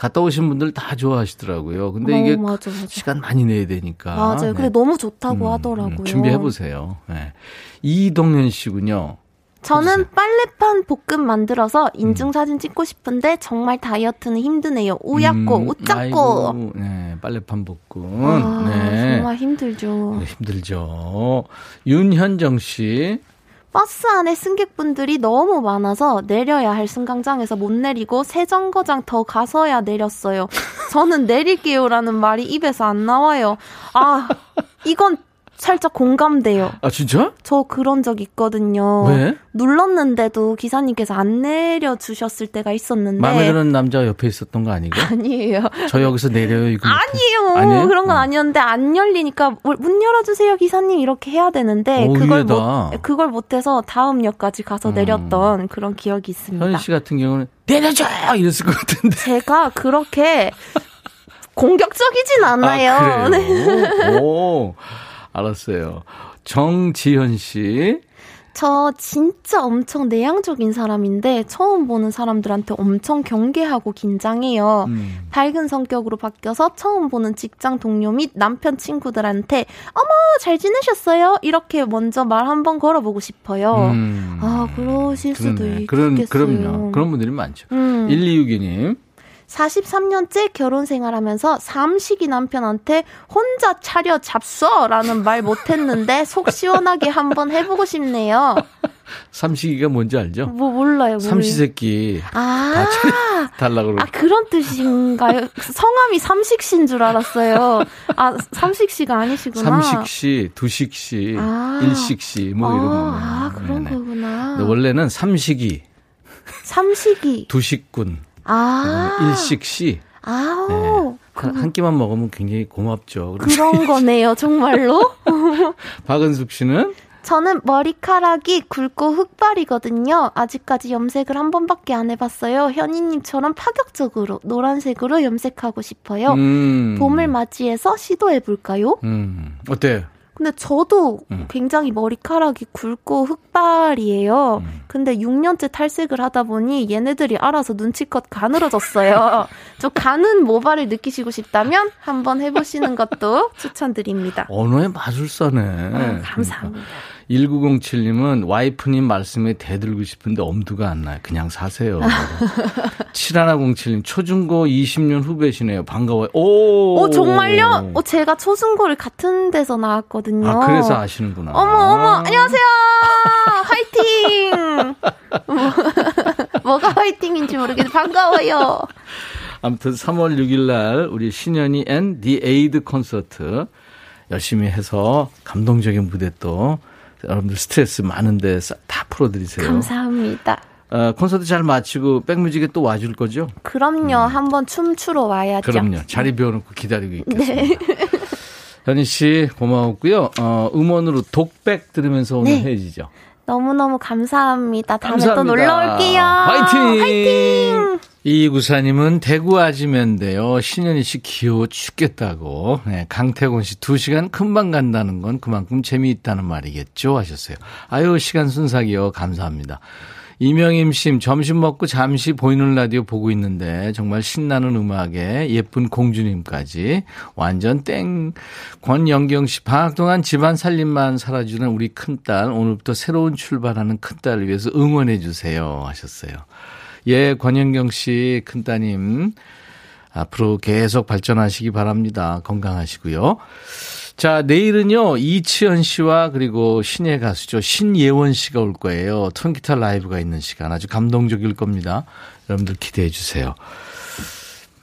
S1: 갔다 오신 분들 다 좋아하시더라고요. 근데 이게
S6: 어, 맞아, 맞아.
S1: 시간 많이 내야 되니까.
S6: 맞아요. 근데
S1: 네.
S6: 너무 좋다고
S1: 음,
S6: 하더라고요.
S1: 음, 준비해 보세요. 네. 이동현 씨군요.
S6: 저는 빨래판 볶음 만들어서 인증사진 찍고 싶은데 정말 다이어트는 힘드네요. 우약고,
S1: 음,
S6: 우짝고.
S1: 네, 빨래판 볶음.
S6: 아,
S1: 네.
S6: 정말 힘들죠.
S1: 네, 힘들죠. 윤현정 씨.
S6: 버스 안에 승객분들이 너무 많아서 내려야 할 승강장에서 못 내리고 새 정거장 더 가서야 내렸어요. 저는 내릴게요라는 말이 입에서 안 나와요. 아, 이건 살짝 공감돼요.
S1: 아, 진짜?
S6: 저 그런 적 있거든요.
S1: 왜?
S6: 눌렀는데도 기사님께서 안 내려주셨을 때가 있었는데.
S1: 마음에 드는 남자가 옆에 있었던 거 아니고?
S6: 아니에요.
S1: 저 여기서 내려요, 이거.
S6: 아니에요.
S1: 아니에요?
S6: 그런 건
S1: 어.
S6: 아니었는데 안 열리니까 문- 문 열어주세요 기사님 이렇게 해야 되는데
S1: 오,
S6: 그걸
S1: 의외다.
S6: 못 그걸 못해서 다음 역까지 가서
S1: 음.
S6: 내렸던 그런 기억이 있습니다.
S1: 현희 씨 같은 경우는 내려줘! 이랬을 것 같은데.
S6: 제가 그렇게 공격적이진 않아요.
S1: 아, *laughs*
S6: 네.
S1: 그래요? 오, 알았어요. 정지현 씨.
S6: 저 진짜 엄청 내향적인 사람인데 처음 보는 사람들한테 엄청 경계하고 긴장해요.
S1: 음.
S6: 밝은 성격으로 바뀌어서 처음 보는 직장 동료 및 남편 친구들한테 어머 잘 지내셨어요? 이렇게 먼저 말 한번 걸어보고 싶어요.
S1: 음.
S6: 아 그러실 수도
S1: 그러네.
S6: 있겠어요.
S1: 그런, 그럼요. 그런 분들이 많죠.
S6: 음.
S1: 1262님.
S6: 43년째 결혼 생활하면서 삼식이 남편한테 혼자 차려 잡숴 라는 말 못했는데 속 시원하게 한번 해보고 싶네요. *laughs*
S1: 삼식이가 뭔지 알죠?
S6: 뭐 몰라요.
S1: 삼시세끼
S6: 아,
S1: 달라고 그러고.
S6: 아 그런 뜻인가요? 성함이 삼식씨인 줄 알았어요. 아 삼식씨가 아니시구나.
S1: 삼식씨, 두식씨,
S6: 아.
S1: 일식씨, 뭐 이런 거.
S6: 아, 그런
S1: 네네.
S6: 거구나.
S1: 근데 원래는 삼식이,
S6: 삼식이.
S1: 두식군,
S6: 아.
S1: 일식씨.
S6: 아우.
S1: 한, 한 끼만 먹으면 굉장히 고맙죠. 그렇죠?
S6: 그런 *laughs* 거네요, 정말로. *laughs*
S1: 박은숙 씨는
S6: 저는 머리카락이 굵고 흑발이거든요. 아직까지 염색을 한 번밖에 안 해봤어요. 현이님처럼 파격적으로 노란색으로 염색하고 싶어요.
S1: 음.
S6: 봄을 맞이해서 시도해볼까요?
S1: 음. 어때요?
S6: 근데 저도
S1: 음.
S6: 굉장히 머리카락이 굵고 흑발이에요.
S1: 음.
S6: 근데 6년째 탈색을 하다 보니 얘네들이 알아서 눈치껏 가늘어졌어요. *laughs* 저 가는 모발을 느끼시고 싶다면 한번 해보시는 것도 추천드립니다.
S1: 언어의 마술사네.
S6: 아, 감사합니다.
S1: 1907님은 와이프님 말씀에 대들고 싶은데 엄두가 안 나요. 그냥 사세요. *laughs* 7107님 초중고 20년 후배시네요. 반가워요. 오!
S6: 어, 정말요? 어, 제가 초승고를 같은 데서 나왔거든요.
S1: 아, 그래서 아시는구나.
S6: 어머, 어머, 안녕하세요! 화이팅! 뭐가 화이팅인지 모르겠는데 반가워요.
S1: 아무튼 3월 6일 날 우리 신현희 and 디에이드 콘서트 열심히 해서 감동적인 무대 또 여러분들 스트레스 많은데 싹다 풀어드리세요.
S6: 감사합니다.
S1: 어, 콘서트 잘 마치고 백뮤직에 또 와줄 거죠?
S6: 그럼요. 한번 춤추러 와야죠.
S1: 그럼요. 자리 비워놓고 기다리고 있겠습니다. *laughs* 현희 씨 고마웠고요. 어, 음원으로 독백 들으면서 오늘
S6: 네.
S1: 헤어지죠.
S6: 너무너무 감사합니다. 다음에 또
S1: 감사합니다.
S6: 놀러 올게요.
S1: 화이팅!
S6: 화이팅!
S1: 이구사님은 대구 아지면데요. 신현희 씨 귀여워 죽겠다고. 네, 강태곤 씨두 시간 금방 간다는 건 그만큼 재미있다는 말이겠죠 하셨어요. 아유 시간 순삭이요. 감사합니다. 이명임 씨 점심 먹고 잠시 보이는 라디오 보고 있는데 정말 신나는 음악에 예쁜 공주님까지 완전 땡. 권영경 씨 방학 동안 집안 살림만 살아주는 우리 큰딸 오늘부터 새로운 출발하는 큰딸을 위해서 응원해 주세요 하셨어요. 예, 권영경 씨 큰따님 앞으로 계속 발전하시기 바랍니다. 건강하시고요. 자, 내일은요, 이치현 씨와 그리고 신예 가수죠. 신예원 씨가 올 거예요. 통기타 라이브가 있는 시간 아주 감동적일 겁니다. 여러분들 기대해 주세요.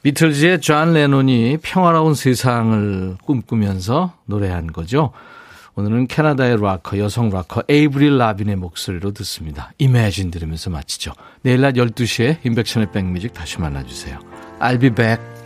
S1: 비틀즈의 존 레논이 평화로운 세상을 꿈꾸면서 노래한 거죠. 오늘은 캐나다의 락커, 여성 락커 에이브릴 라빈의 목소리로 듣습니다. Imagine 들으면서 마치죠. 내일 낮 12시에 임백천의 백뮤직 다시 만나주세요. I'll be back.